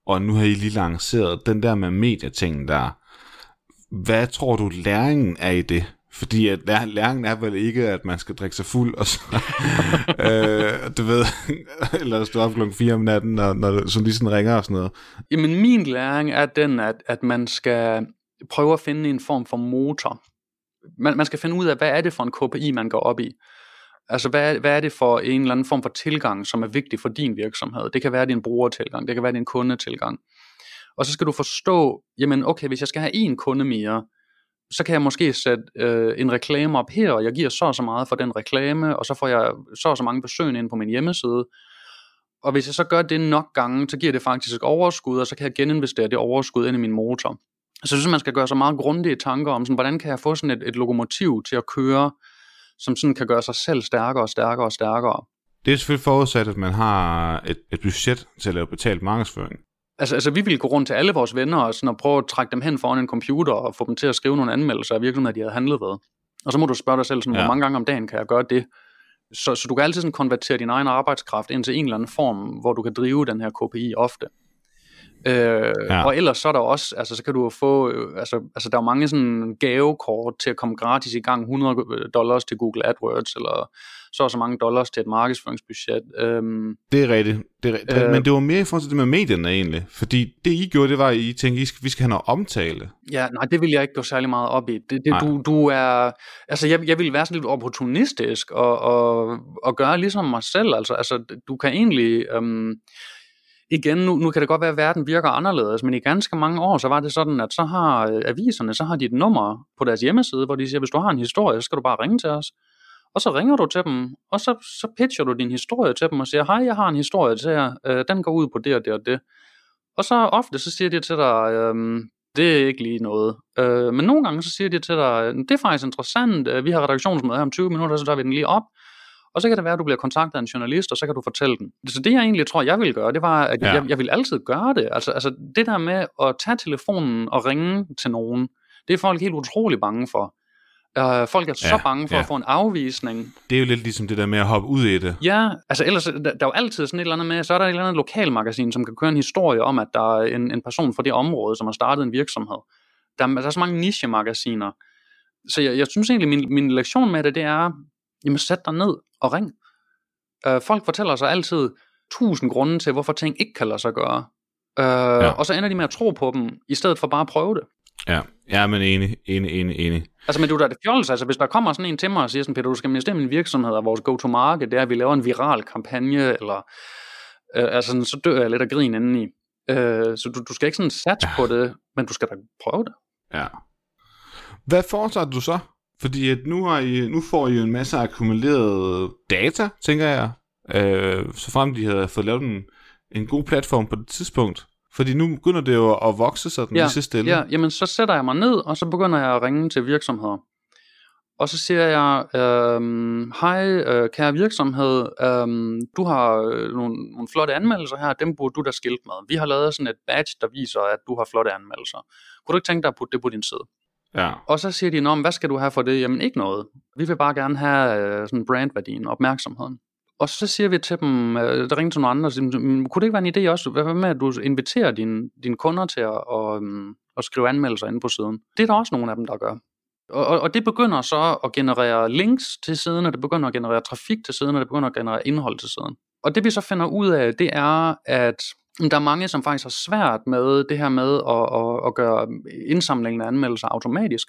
[SPEAKER 1] og nu har I lige lanceret den der med medietingen der, hvad tror du læringen er i det? Fordi at læringen er vel ikke, at man skal drikke sig fuld, og så, øh, du ved, eller stå op klokken 4 om natten, når, når så lige sådan ringer og sådan noget.
[SPEAKER 2] Jamen min læring er den, at, at man skal prøve at finde en form for motor. Man, man skal finde ud af, hvad er det for en KPI, man går op i. Altså, hvad, hvad er det for en eller anden form for tilgang, som er vigtig for din virksomhed? Det kan være din brugertilgang, det kan være din kundetilgang. Og så skal du forstå, jamen okay, hvis jeg skal have en kunde mere, så kan jeg måske sætte øh, en reklame op her, og jeg giver så og så meget for den reklame, og så får jeg så og så mange besøgende ind på min hjemmeside. Og hvis jeg så gør det nok gange, så giver det faktisk overskud, og så kan jeg geninvestere det overskud ind i min motor. Så jeg synes, man skal gøre sig meget grundige tanker om, sådan, hvordan kan jeg få sådan et, et lokomotiv til at køre, som sådan kan gøre sig selv stærkere og stærkere og stærkere.
[SPEAKER 1] Det er selvfølgelig forudsat, at man har et, et budget til at lave betalt markedsføring.
[SPEAKER 2] Altså, altså vi ville gå rundt til alle vores venner og, sådan, og prøve at trække dem hen foran en computer og få dem til at skrive nogle anmeldelser af virksomheder, de havde handlet ved. Og så må du spørge dig selv, sådan, ja. hvor mange gange om dagen kan jeg gøre det? Så, så du kan altid sådan konvertere din egen arbejdskraft ind til en eller anden form, hvor du kan drive den her KPI ofte. Øh, ja. Og ellers så er der også, altså så kan du få, øh, altså, altså der er mange sådan gavekort til at komme gratis i gang, 100 dollars til Google AdWords, eller så og så mange dollars til et markedsføringsbudget. Øhm,
[SPEAKER 1] det er rigtigt, det er rigtigt. Øh, men det var mere i forhold til det med medierne egentlig, fordi det I gjorde, det var, at I tænkte, I skal, vi skal have noget omtale.
[SPEAKER 2] Ja, nej, det vil jeg ikke gå særlig meget op i. Det, det, du, du er, altså jeg, jeg vil være sådan lidt opportunistisk og, og, og gøre ligesom mig selv, altså, altså du kan egentlig, øhm, igen, nu, nu kan det godt være, at verden virker anderledes, men i ganske mange år, så var det sådan, at så har øh, aviserne, så har de et nummer på deres hjemmeside, hvor de siger, hvis du har en historie, så skal du bare ringe til os. Og så ringer du til dem, og så, så pitcher du din historie til dem og siger, hej, jeg har en historie til jer, øh, den går ud på det og det og det. Og så ofte, så siger de til dig, øh, det er ikke lige noget. Øh, men nogle gange, så siger de til dig, det er faktisk interessant, øh, vi har redaktionsmøde her om 20 minutter, så tager vi den lige op. Og så kan det være, at du bliver kontaktet af en journalist, og så kan du fortælle den. Så det jeg egentlig tror, jeg vil gøre, det var, at ja. jeg, jeg vil altid gøre det. Altså, altså det der med at tage telefonen og ringe til nogen, det er folk helt utrolig bange for. Uh, folk er ja, så bange for ja. at få en afvisning.
[SPEAKER 1] Det er jo lidt ligesom det der med at hoppe ud i det.
[SPEAKER 2] Ja, altså ellers, der, der er jo altid sådan et eller andet med, så er der et eller andet lokalmagasin, som kan køre en historie om, at der er en, en person fra det område, som har startet en virksomhed. Der, der er så mange niche-magasiner. Så jeg, jeg synes egentlig, min, min lektion med det, det er, jamen sæt dig ned og ring. Uh, folk fortæller sig altid tusind grunde til, hvorfor ting ikke kan lade sig gøre. Øh, ja. Og så ender de med at tro på dem, i stedet for bare at prøve det.
[SPEAKER 1] Ja, ja men enig, enig, enig, enig.
[SPEAKER 2] Altså, men du der er det fjols, altså hvis der kommer sådan en til mig og siger sådan, Peter, du skal investere i min virksomhed, og vores go-to-market, det er, at vi laver en viral kampagne, eller øh, altså, så dør jeg lidt af grin indeni. Øh, så du, du skal ikke sådan satse ja. på det, men du skal da prøve det.
[SPEAKER 1] Ja. Hvad foretager du så? Fordi at nu, har I, nu får I en masse akkumuleret data, tænker jeg, øh, så frem de havde fået lavet en, en god platform på det tidspunkt. Fordi nu begynder det jo at vokse sådan
[SPEAKER 2] ja,
[SPEAKER 1] lige så stille.
[SPEAKER 2] Ja, jamen så sætter jeg mig ned, og så begynder jeg at ringe til virksomheder. Og så siger jeg, øhm, hej øh, kære virksomhed, øhm, du har øh, nogle, nogle flotte anmeldelser her, dem burde du da skilt med. Vi har lavet sådan et badge, der viser, at du har flotte anmeldelser. Kunne du ikke tænke dig at putte det på din side?
[SPEAKER 1] Ja.
[SPEAKER 2] Og så siger de, Nå, hvad skal du have for det? Jamen ikke noget. Vi vil bare gerne have øh, sådan brandværdien, opmærksomheden. Og så siger vi til dem, øh, der ringer til nogle andre, og siger, kunne det ikke være en idé også, hvad med at du inviterer dine, dine kunder til at, og, øh, at skrive anmeldelser inde på siden? Det er der også nogle af dem, der gør. Og, og, og det begynder så at generere links til siden, og det begynder at generere trafik til siden, og det begynder at generere indhold til siden. Og det vi så finder ud af, det er, at der er mange, som faktisk har svært med det her med at, at, at gøre indsamlingen af anmeldelser automatisk.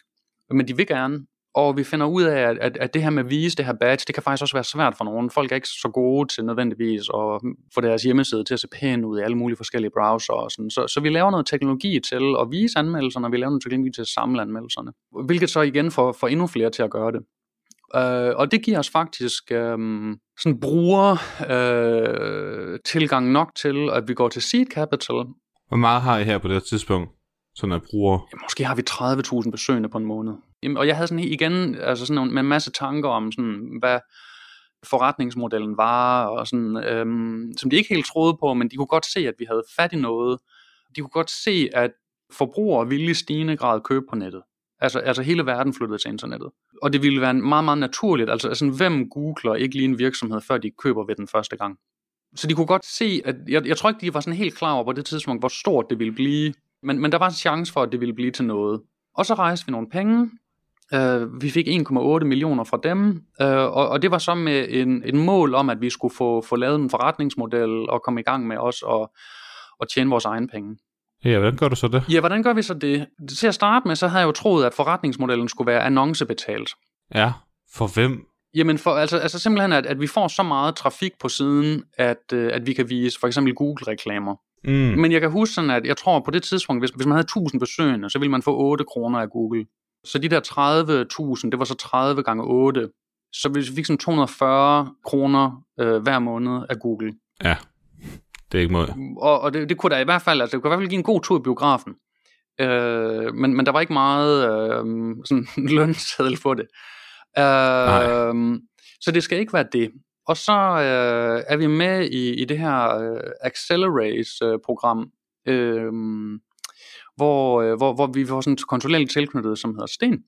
[SPEAKER 2] Men de vil gerne, og vi finder ud af, at, at, at det her med at vise det her badge, det kan faktisk også være svært for nogen. Folk er ikke så gode til nødvendigvis at få deres hjemmeside til at se pæn ud i alle mulige forskellige browser og sådan. Så, så vi laver noget teknologi til at vise anmeldelserne, og vi laver noget teknologi til at samle anmeldelserne. Hvilket så igen får, får endnu flere til at gøre det. Uh, og det giver os faktisk um, sådan bruger uh, tilgang nok til, at vi går til seed capital.
[SPEAKER 1] Hvor meget har I her på det tidspunkt? sådan at bruger?
[SPEAKER 2] Ja, måske har vi 30.000 besøgende på en måned. Jamen, og jeg havde sådan igen altså sådan med en masse tanker om, sådan, hvad forretningsmodellen var, og sådan, øhm, som de ikke helt troede på, men de kunne godt se, at vi havde fat i noget. De kunne godt se, at forbrugere ville i stigende grad købe på nettet. Altså, altså hele verden flyttede til internettet. Og det ville være meget, meget naturligt. Altså, altså hvem googler ikke lige en virksomhed, før de køber ved den første gang? Så de kunne godt se, at jeg, jeg tror ikke, de var sådan helt klar over på det tidspunkt, hvor stort det ville blive. Men, men der var en chance for, at det ville blive til noget. Og så rejste vi nogle penge. Uh, vi fik 1,8 millioner fra dem, uh, og, og det var så med en, en mål om, at vi skulle få, få lavet en forretningsmodel og komme i gang med os og, og tjene vores egen penge.
[SPEAKER 1] Ja, hvordan gør du så det?
[SPEAKER 2] Ja, hvordan gør vi så det? Til at starte med, så havde jeg jo troet, at forretningsmodellen skulle være annoncebetalt.
[SPEAKER 1] Ja, for hvem?
[SPEAKER 2] Jamen, for, altså, altså simpelthen, at, at vi får så meget trafik på siden, at, uh, at vi kan vise for eksempel Google-reklamer. Mm. Men jeg kan huske sådan, at jeg tror på det tidspunkt, hvis, hvis man havde 1000 besøgende, så ville man få 8 kroner af Google. Så de der 30.000, det var så 30 gange 8. Så vi fik sådan 240 kroner øh, hver måned af Google.
[SPEAKER 1] Ja, det er ikke måde.
[SPEAKER 2] Og, og det, det kunne da i hvert fald, altså det kunne i hvert fald give en god tur i biografen. Øh, men, men der var ikke meget øh, sådan lønseddel for det. Øh, så det skal ikke være det. Og så øh, er vi med i, i det her øh, Accelerate-program, øh, hvor, øh, hvor, hvor vi får sådan en konsulent tilknyttet, som hedder Sten.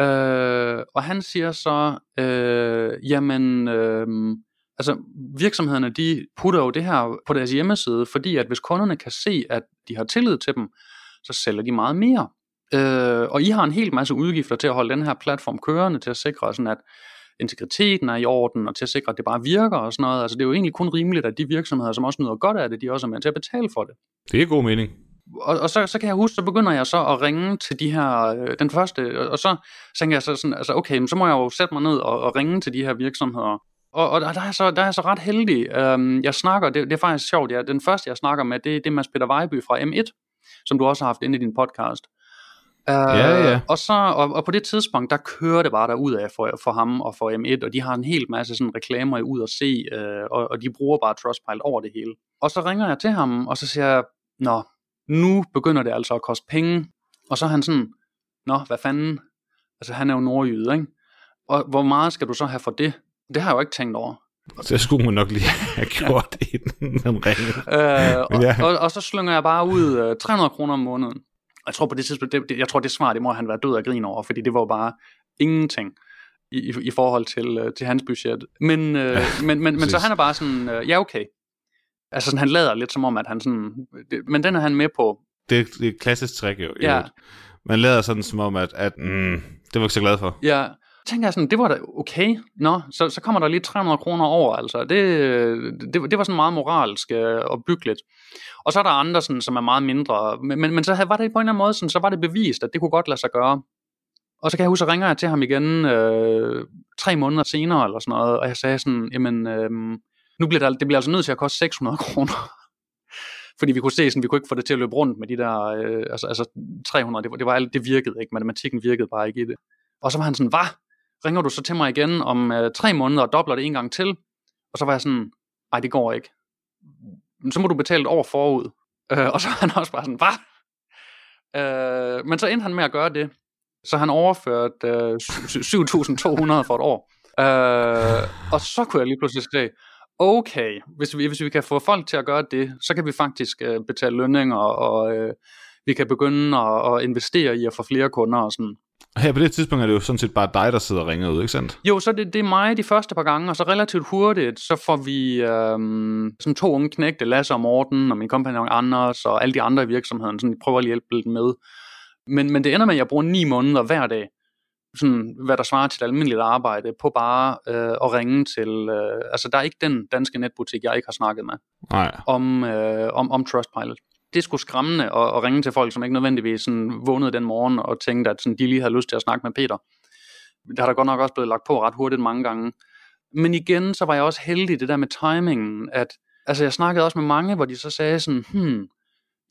[SPEAKER 2] Øh, og han siger så, øh, jamen, øh, altså virksomhederne, de putter jo det her på deres hjemmeside, fordi at hvis kunderne kan se, at de har tillid til dem, så sælger de meget mere. Øh, og I har en hel masse udgifter til at holde den her platform kørende, til at sikre sådan, at integriteten er i orden, og til at sikre, at det bare virker og sådan noget. Altså det er jo egentlig kun rimeligt, at de virksomheder, som også nyder godt af det, de også er med til at betale for det.
[SPEAKER 1] Det er god mening.
[SPEAKER 2] Og, og så, så kan jeg huske, så begynder jeg så at ringe til de her, øh, den første, og så tænker jeg så sådan, altså okay, så må jeg jo sætte mig ned og, og ringe til de her virksomheder. Og, og der, er så, der er jeg så ret heldig. Um, jeg snakker, det, det er faktisk sjovt, ja, den første jeg snakker med, det, det er Mads Peter Vejby fra M1, som du også har haft inde i din podcast. Uh, ja, ja. Og, så, og, og på det tidspunkt, der kører det bare derud af for, for ham og for M1, og de har en hel masse sådan reklamer ud at se, uh, og, og de bruger bare Trustpilot over det hele. Og så ringer jeg til ham, og så siger jeg, nå, nu begynder det altså at koste penge. Og så er han sådan, nå, hvad fanden? Altså, han er jo nordjyde, ikke? Og hvor meget skal du så have for det? Det har jeg jo ikke tænkt over.
[SPEAKER 1] Så skulle man nok lige have gjort ja. det, den ring.
[SPEAKER 2] Øh, og, ja. og, og, så slynger jeg bare ud uh, 300 kroner om måneden jeg tror på det tidspunkt, det, det, jeg tror det svar, det må han være død af grin over, fordi det var bare ingenting i, i, i forhold til, uh, til hans budget. Men, ja, men, men, men så han er bare sådan, uh, ja okay. Altså sådan, han lader lidt som om, at han sådan, det, men den er han med på.
[SPEAKER 1] Det, det er et klassisk trick jo. Ja. Man lader sådan som om, at, at mm, det var ikke så glad for.
[SPEAKER 2] Ja, tænker jeg sådan, det var da okay. Nå, så, så kommer der lige 300 kroner over, altså. Det, det, det var sådan meget moralsk øh, og byggeligt. Og så er der andre, sådan, som er meget mindre. Men, men, men så var det på en eller anden måde, sådan, så var det bevist, at det kunne godt lade sig gøre. Og så kan jeg huske, så ringer jeg til ham igen øh, tre måneder senere, eller sådan noget, og jeg sagde sådan, jamen, øh, nu bliver det, det bliver altså nødt til at koste 600 kroner. Fordi vi kunne se, sådan, vi kunne ikke få det til at løbe rundt med de der, øh, altså, altså 300, det, var, det, var det virkede ikke, matematikken virkede bare ikke i det. Og så var han sådan, hvad? Ringer du så til mig igen om øh, tre måneder og dobler det en gang til? Og så var jeg sådan, nej, det går ikke. Så må du betale et år forud. Øh, og så var han også bare sådan, hvad? Øh, men så endte han med at gøre det. Så han overførte øh, 7.200 for et år. Øh, og så kunne jeg lige pludselig se, okay, hvis vi, hvis vi kan få folk til at gøre det, så kan vi faktisk øh, betale lønninger, og øh, vi kan begynde at, at investere i at få flere kunder og sådan.
[SPEAKER 1] Her på det tidspunkt er det jo sådan set bare dig, der sidder og ringer ud, ikke sandt?
[SPEAKER 2] Jo, så det, det er mig de første par gange, og så relativt hurtigt, så får vi øhm, sådan to unge knægte, Lasse og Morten, og min kompagnon Anders, og alle de andre i virksomheden, sådan de prøver at hjælpe dem med. Men, men det ender med, at jeg bruger ni måneder hver dag, sådan, hvad der svarer til et almindeligt arbejde, på bare øh, at ringe til, øh, altså der er ikke den danske netbutik, jeg ikke har snakket med,
[SPEAKER 1] Nej.
[SPEAKER 2] om, øh, om, om Trustpilot. Det er sgu skræmmende at, at ringe til folk, som ikke nødvendigvis sådan, vågnede den morgen og tænkte, at sådan, de lige havde lyst til at snakke med Peter. Det har der godt nok også blevet lagt på ret hurtigt mange gange. Men igen, så var jeg også heldig det der med timingen, at altså jeg snakkede også med mange, hvor de så sagde sådan, hmm,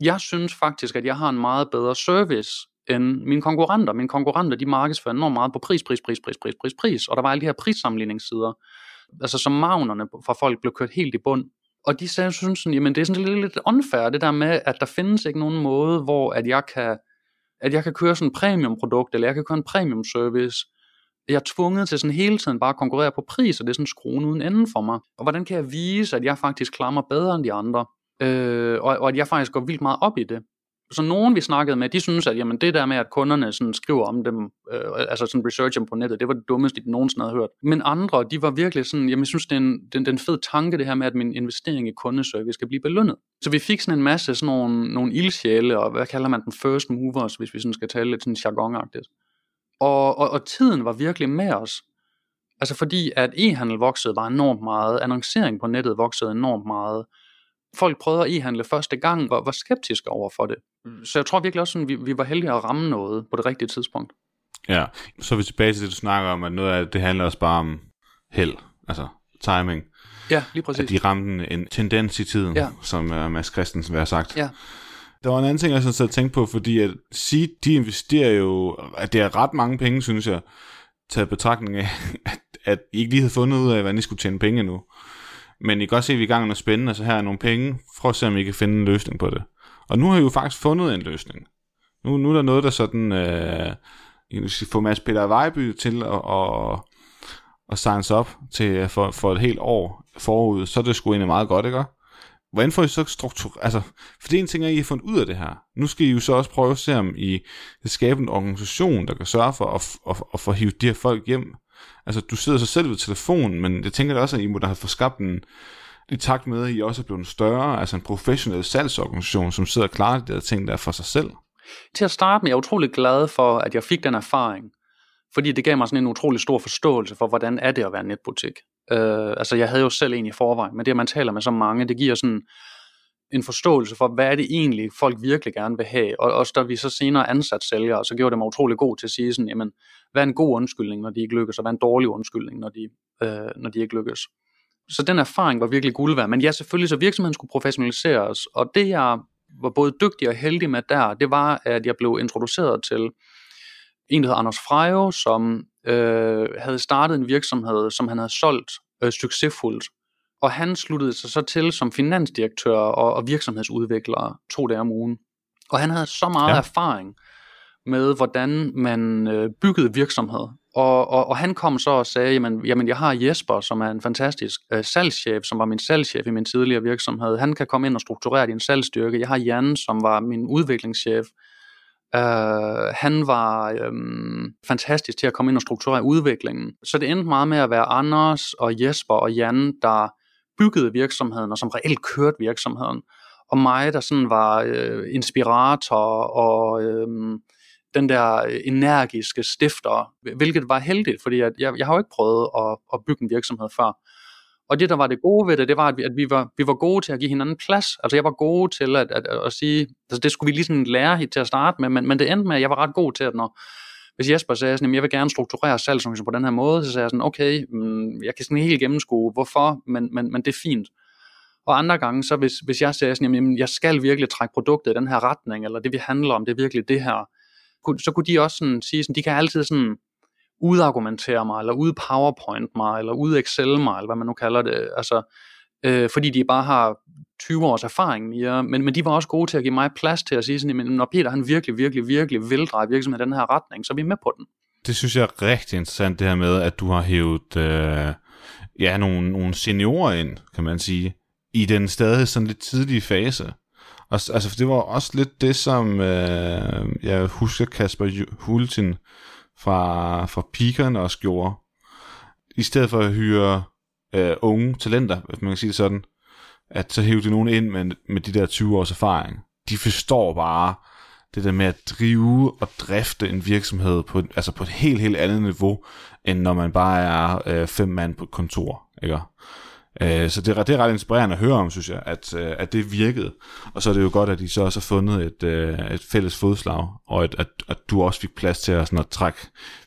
[SPEAKER 2] jeg synes faktisk, at jeg har en meget bedre service end mine konkurrenter. Mine konkurrenter, de markedsfører enormt meget på pris, pris, pris, pris, pris, pris, pris. Og der var alle de her prissammenligningssider, altså som magnerne fra folk blev kørt helt i bund. Og de sagde, synes sådan, jamen det er sådan lidt, lidt unfair, det der med, at der findes ikke nogen måde, hvor at jeg kan, at jeg kan køre sådan en premium produkt, eller jeg kan køre en premium service. Jeg er tvunget til sådan hele tiden bare at konkurrere på pris, og det er sådan skruen uden ende for mig. Og hvordan kan jeg vise, at jeg faktisk klarer mig bedre end de andre? Øh, og, og at jeg faktisk går vildt meget op i det så nogen vi snakkede med, de synes, at jamen, det der med, at kunderne sådan skriver om dem, øh, altså sådan research på nettet, det var det dummeste, de nogensinde havde hørt. Men andre, de var virkelig sådan, jamen jeg synes, det er en, den, den fed tanke, det her med, at min investering i kundeservice skal blive belønnet. Så vi fik sådan en masse sådan nogle, nogle ildsjæle, og hvad kalder man den, first movers, hvis vi sådan skal tale lidt sådan jargonagtigt. Og, og, og tiden var virkelig med os. Altså fordi, at e-handel voksede var enormt meget, annoncering på nettet voksede enormt meget, folk prøvede at e-handle første gang, var, var skeptiske over for det. Så jeg tror virkelig også, at vi, vi var heldige at ramme noget på det rigtige tidspunkt.
[SPEAKER 1] Ja, så er vi tilbage til det, du snakker om, at noget af det handler også bare om held, altså timing.
[SPEAKER 2] Ja, lige præcis.
[SPEAKER 1] At de ramte en tendens i tiden, ja. som uh, Mads Christensen har sagt.
[SPEAKER 2] Ja.
[SPEAKER 1] Der var en anden ting, jeg sådan set tænkte på, fordi at Seed, de investerer jo, at det er ret mange penge, synes jeg, taget betragtning af, at, at I ikke lige havde fundet ud af, hvordan I skulle tjene penge nu. Men I kan godt se, at vi er i gang med noget spændende, så her er nogle penge. for at se, om I kan finde en løsning på det. Og nu har I jo faktisk fundet en løsning. Nu, nu er der noget, der sådan... Øh, I skal få Mads Peter Vejby til at, at, at signs op til, øh, for, for et helt år forud, så er det sgu egentlig meget godt, ikke? Hvordan får I så struktur... Altså, for det er en ting, at I har fundet ud af det her. Nu skal I jo så også prøve at se, om I kan skabe en organisation, der kan sørge for at, at, at få hivet de her folk hjem Altså, du sidder så selv ved telefonen, men jeg tænker da også, at I må da have fået skabt en, i takt med, at I også er blevet større, altså en professionel salgsorganisation, som sidder og klarer de der ting der for sig selv.
[SPEAKER 2] Til at starte med, jeg er utrolig glad for, at jeg fik den erfaring, fordi det gav mig sådan en utrolig stor forståelse for, hvordan er det at være netbutik. Øh, altså, jeg havde jo selv en i forvejen, men det, at man taler med så mange, det giver sådan en forståelse for, hvad er det egentlig, folk virkelig gerne vil have. Og også da vi så senere ansat sælgere, så gjorde det mig utrolig god til at sige sådan, jamen, hvad er en god undskyldning, når de ikke lykkes, og hvad er en dårlig undskyldning, når de, øh, når de ikke lykkes. Så den erfaring var virkelig guld værd. Men ja, selvfølgelig, så virksomheden skulle professionaliseres, og det jeg var både dygtig og heldig med der, det var, at jeg blev introduceret til en, der hedder Anders Frejo, som øh, havde startet en virksomhed, som han havde solgt øh, succesfuldt og han sluttede sig så til som finansdirektør og, og virksomhedsudvikler to dage om ugen. Og han havde så meget ja. erfaring med, hvordan man øh, byggede virksomhed. Og, og, og han kom så og sagde, jamen, jamen jeg har Jesper, som er en fantastisk øh, salgschef, som var min salgschef i min tidligere virksomhed. Han kan komme ind og strukturere din salgsstyrke. Jeg har Jan, som var min udviklingschef. Uh, han var øhm, fantastisk til at komme ind og strukturere udviklingen. Så det endte meget med at være Anders og Jesper og Jan, der byggede virksomheden, og som reelt kørte virksomheden. Og mig, der sådan var øh, inspirator og øh, den der energiske stifter, hvilket var heldigt, fordi at jeg, jeg har jo ikke prøvet at, at bygge en virksomhed før. Og det, der var det gode ved det, det var, at vi, at vi, var, vi var gode til at give hinanden plads. Altså jeg var gode til at, at, at, at sige, altså det skulle vi lige lære til at starte med, men, men det endte med, at jeg var ret god til, at når, hvis Jesper sagde sådan, at jeg vil gerne strukturere salgsorganisationen ligesom på den her måde, så sagde jeg sådan, okay, mm, jeg kan sådan helt gennemskue, hvorfor, men, men, men det er fint. Og andre gange, så hvis, hvis jeg siger sådan, jamen, jeg skal virkelig trække produktet i den her retning, eller det vi handler om, det er virkelig det her, så kunne de også sådan sige, sådan, de kan altid sådan udargumentere mig, eller ud powerpoint mig, eller ud excel mig, eller hvad man nu kalder det, altså, øh, fordi de bare har 20 års erfaring mere, men, men de var også gode til at give mig plads til at sige sådan, når Peter han virkelig, virkelig, virkelig vil dreje virksomheden i den her retning, så er vi med på den.
[SPEAKER 1] Det synes jeg er rigtig interessant, det her med, at du har hævet øh, ja, nogle, nogle seniorer ind, kan man sige, i den stadig sådan lidt tidlige fase. Og, altså, det var også lidt det, som øh, jeg husker Kasper Hultin fra, fra Pikerne også gjorde. I stedet for at hyre øh, unge talenter, hvis man kan sige det sådan, at så hæve de nogen ind med, med de der 20 års erfaring. De forstår bare det der med at drive og drifte en virksomhed på, altså på et helt, helt andet niveau, end når man bare er øh, fem mand på et kontor. Ikke? Øh, så det, det er ret inspirerende at høre om, synes jeg, at, øh, at det virkede. Og så er det jo godt, at de så også har fundet et, øh, et fælles fodslag, og at, at, at du også fik plads til at, sådan, at trække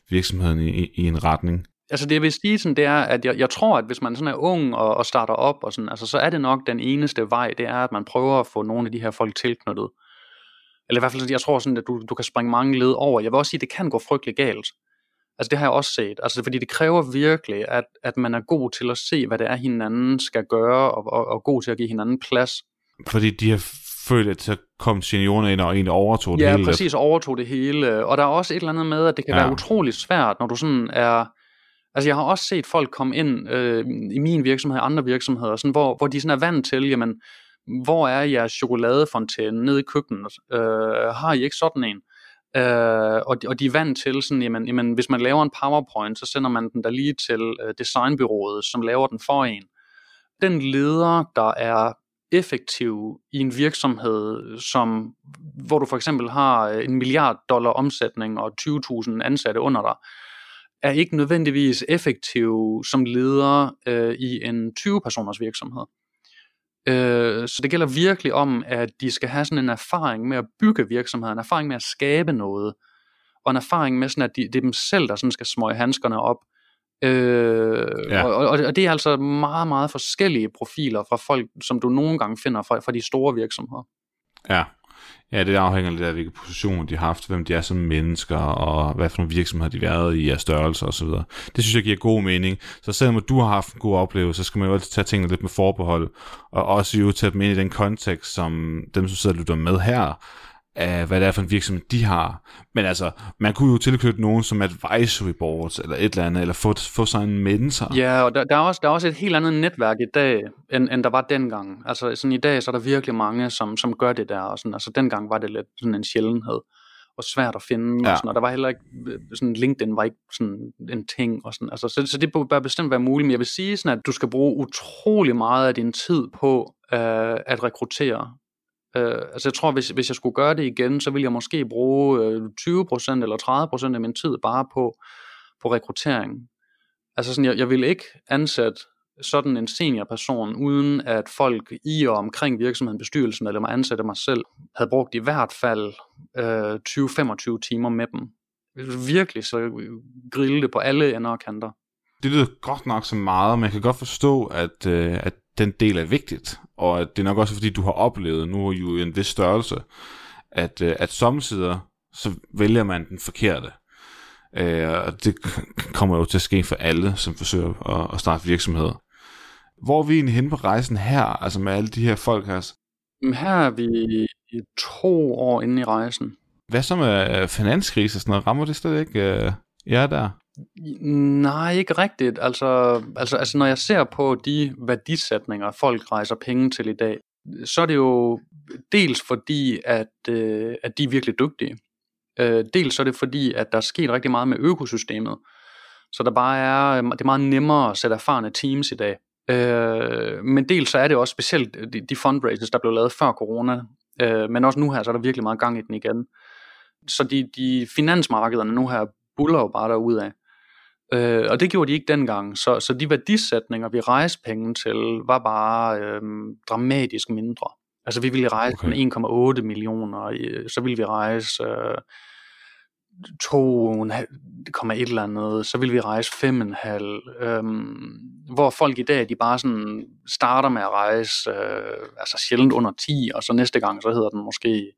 [SPEAKER 1] virksomheden i, i en retning.
[SPEAKER 2] Altså det jeg vil sige sådan, det er, at jeg, jeg tror, at hvis man sådan er ung og, og starter op, og sådan, altså, så er det nok den eneste vej, det er, at man prøver at få nogle af de her folk tilknyttet. Eller i hvert fald, jeg tror sådan, at du, du kan springe mange led over. Jeg vil også sige, at det kan gå frygtelig galt. Altså det har jeg også set. Altså fordi det kræver virkelig, at, at man er god til at se, hvad det er, hinanden skal gøre, og, og, og god til at give hinanden plads.
[SPEAKER 1] Fordi de har følt, at så kom seniorerne ind og egentlig overtog det
[SPEAKER 2] ja,
[SPEAKER 1] hele.
[SPEAKER 2] Ja, præcis, overtog det hele. Og der er også et eller andet med, at det kan ja. være utrolig svært, når du sådan er... Altså jeg har også set folk komme ind øh, i min virksomhed, og andre virksomheder, sådan, hvor, hvor de sådan er vant til, jamen, hvor er jeres chokoladefontæne nede i køkkenet? Øh, har I ikke sådan en? Øh, og, de, og de er vant til sådan, jamen, jamen, hvis man laver en PowerPoint, så sender man den der lige til øh, designbyrået, som laver den for en. Den leder, der er effektiv i en virksomhed, som, hvor du for eksempel har øh, en milliard dollar omsætning og 20.000 ansatte under dig, er ikke nødvendigvis effektiv som leder øh, i en 20-personers virksomhed. Øh, så det gælder virkelig om, at de skal have sådan en erfaring med at bygge virksomheden, en erfaring med at skabe noget, og en erfaring med sådan, at de, det er dem selv, der sådan skal smøge handskerne op. Øh, ja. og, og, og det er altså meget, meget forskellige profiler fra folk, som du nogle gange finder fra, fra de store virksomheder.
[SPEAKER 1] Ja, Ja, det afhænger lidt af, hvilke positioner de har haft, hvem de er som mennesker, og hvad for nogle virksomheder de har været i af størrelse og så videre. Det synes jeg giver god mening. Så selvom du har haft en god oplevelse, så skal man jo altid tage tingene lidt med forbehold, og også jo tage dem ind i den kontekst, som dem, som sidder og lytter med her, af, hvad det er for en virksomhed, de har. Men altså, man kunne jo tilknytte nogen som advisory boards, eller et eller andet, eller få, få sig en mentor.
[SPEAKER 2] Ja, og der, der, er også, der er også et helt andet netværk i dag, end, end der var dengang. Altså, sådan i dag, så er der virkelig mange, som, som gør det der, og sådan, altså dengang var det lidt sådan en sjældenhed og svært at finde, ja. og, sådan, og der var heller ikke, sådan LinkedIn var ikke sådan en ting, og sådan, altså, så, så det bør bestemt være muligt, men jeg vil sige sådan, at du skal bruge utrolig meget af din tid på øh, at rekruttere Øh, altså jeg tror, hvis, hvis jeg skulle gøre det igen, så ville jeg måske bruge øh, 20% eller 30% af min tid bare på, på rekruttering. Altså sådan, jeg, jeg ville ikke ansætte sådan en seniorperson, uden at folk i og omkring virksomheden, bestyrelsen eller mig ansatte mig selv, havde brugt i hvert fald øh, 20-25 timer med dem. Virkelig så grille det på alle ender og kanter.
[SPEAKER 1] Det lyder godt nok så meget, men jeg kan godt forstå, at, øh, at den del er vigtigt, og det er nok også fordi, du har oplevet, nu er jo en vis størrelse, at, øh, at samtidig så vælger man den forkerte. Øh, og det kommer jo til at ske for alle, som forsøger at, at starte virksomheder. Hvor er vi egentlig henne på rejsen her, altså med alle de her folk her?
[SPEAKER 2] Her er vi to år inde i rejsen.
[SPEAKER 1] Hvad så med finanskrise og sådan noget? Rammer det slet ikke uh, jer der?
[SPEAKER 2] Nej, ikke rigtigt. Altså, altså, altså når jeg ser på de værdisætninger, folk rejser penge til i dag, så er det jo dels fordi, at, øh, at de er virkelig dygtige. Øh, dels så er det fordi, at der er sket rigtig meget med økosystemet. Så der bare er, øh, det er meget nemmere at sætte erfarne teams i dag. Øh, men dels så er det også specielt øh, de, de fundraisers, der blev lavet før corona, øh, men også nu her, så er der virkelig meget gang i den igen så de, de finansmarkederne nu her buller jo bare derudad. Øh, og det gjorde de ikke dengang, så, så de værdisætninger, vi rejste penge til, var bare øh, dramatisk mindre. Altså vi ville rejse okay. med 1,8 millioner, så ville vi rejse øh, 2,1 eller andet, så ville vi rejse 5,5. Øhm, hvor folk i dag, de bare sådan starter med at rejse, øh, altså sjældent under 10, og så næste gang, så hedder den måske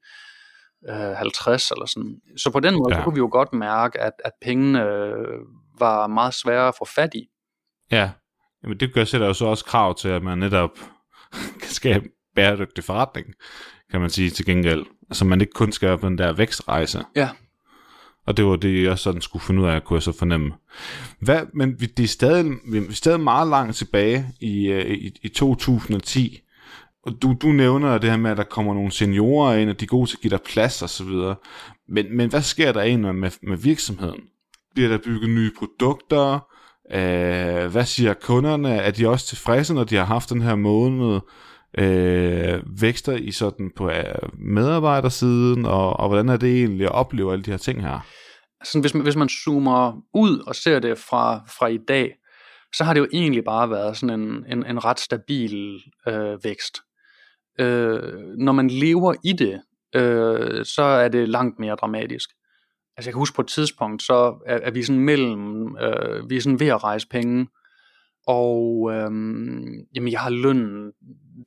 [SPEAKER 2] øh, 50 eller sådan. Så på den måde, ja. så kunne vi jo godt mærke, at, at pengene øh, var meget svære at få fat i.
[SPEAKER 1] Ja, Jamen det gør sætter jo så også krav til, at man netop kan skabe bæredygtig forretning, kan man sige til gengæld. Altså man ikke kun skal på den der vækstrejse.
[SPEAKER 2] Ja.
[SPEAKER 1] Og det var det, jeg sådan skulle finde ud af, kunne jeg så fornemme. Hvad, men det er stadig, vi er stadig meget langt tilbage i, øh, i, i 2010. Og du, du nævner det her med, at der kommer nogle seniorer ind, og de er gode til at give dig plads og så videre. Men, men hvad sker der egentlig med, med virksomheden? Bliver der bygget nye produkter? Øh, hvad siger kunderne? Er de også tilfredse, når de har haft den her måned? øh, vækster i sådan på øh, medarbejdersiden, og, og hvordan er det egentlig at opleve alle de her ting her?
[SPEAKER 2] Sådan, hvis, man, hvis man zoomer ud og ser det fra, fra i dag, så har det jo egentlig bare været sådan en, en, en ret stabil øh, vækst. Øh, når man lever i det, øh, så er det langt mere dramatisk. Altså jeg kan huske på et tidspunkt, så er, er vi sådan mellem, øh, vi er sådan ved at rejse penge, og øhm, jamen, jeg har løn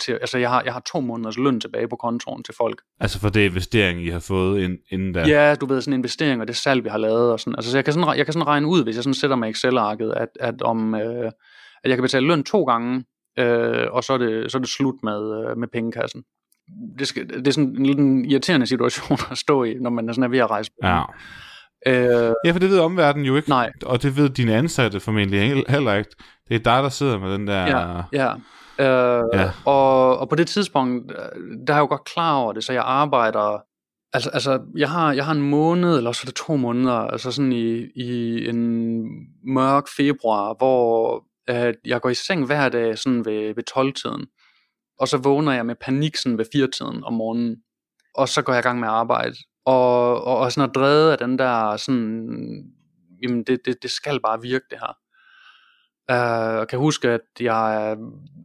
[SPEAKER 2] til, altså jeg har, jeg har to måneders løn tilbage på kontoen til folk.
[SPEAKER 1] Altså for det investering, I har fået ind, inden der?
[SPEAKER 2] Ja, du ved, sådan en investering, og det salg, vi har lavet. Og sådan. Altså, så jeg kan, sådan, jeg kan sådan regne ud, hvis jeg sådan sætter mig Excel-arket, at, at, om, øh, at jeg kan betale løn to gange, øh, og så er, det, så er det slut med, øh, med pengekassen. Det, skal, det er sådan en lidt irriterende situation at stå i, når man er sådan er ved at rejse.
[SPEAKER 1] Ja. Øh, ja, for det ved omverdenen jo ikke.
[SPEAKER 2] Nej.
[SPEAKER 1] Og det ved dine ansatte formentlig heller ikke. Det er dig, der sidder med den der...
[SPEAKER 2] Ja, ja. Øh, ja. Og, og på det tidspunkt, der er jeg jo godt klar over det, så jeg arbejder... Altså, altså jeg, har, jeg har en måned, eller så er det to måneder, altså sådan i, i en mørk februar, hvor øh, jeg går i seng hver dag sådan ved, ved 12-tiden. Og så vågner jeg med panik sådan ved firetiden om morgenen. Og så går jeg i gang med at arbejde og, og, og sådan er drevet af den der sådan, jamen det, det, det skal bare virke det her. Øh, uh, jeg kan huske, at jeg er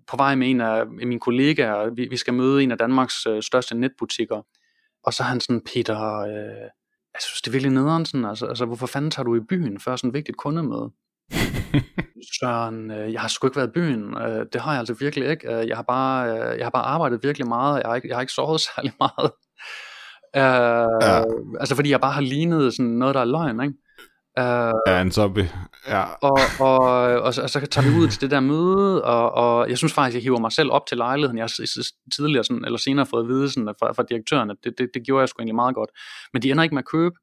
[SPEAKER 2] på vej med en af mine kollegaer, vi, vi skal møde en af Danmarks uh, største netbutikker, og så er han sådan, Peter, uh, jeg synes det er virkelig nederen, sådan, altså, altså hvorfor fanden tager du i byen før sådan et vigtigt kundemøde? Søren, uh, jeg har sgu ikke været i byen, uh, det har jeg altså virkelig ikke, uh, jeg, har bare, jeg har bare arbejdet virkelig meget, jeg har ikke, jeg har ikke sovet særlig meget. Uh, ja. Altså fordi jeg bare har lignet sådan noget, der er løgn, ikke?
[SPEAKER 1] Uh, ja, en zombie. Ja.
[SPEAKER 2] Og, og, og, og, så, og så tager vi ud til det der møde, og, og jeg synes faktisk, jeg hiver mig selv op til lejligheden. Jeg har tidligere sådan, eller senere fået at vide sådan, fra, fra direktøren, at det, det, det gjorde jeg sgu egentlig meget godt. Men de ender ikke med at købe.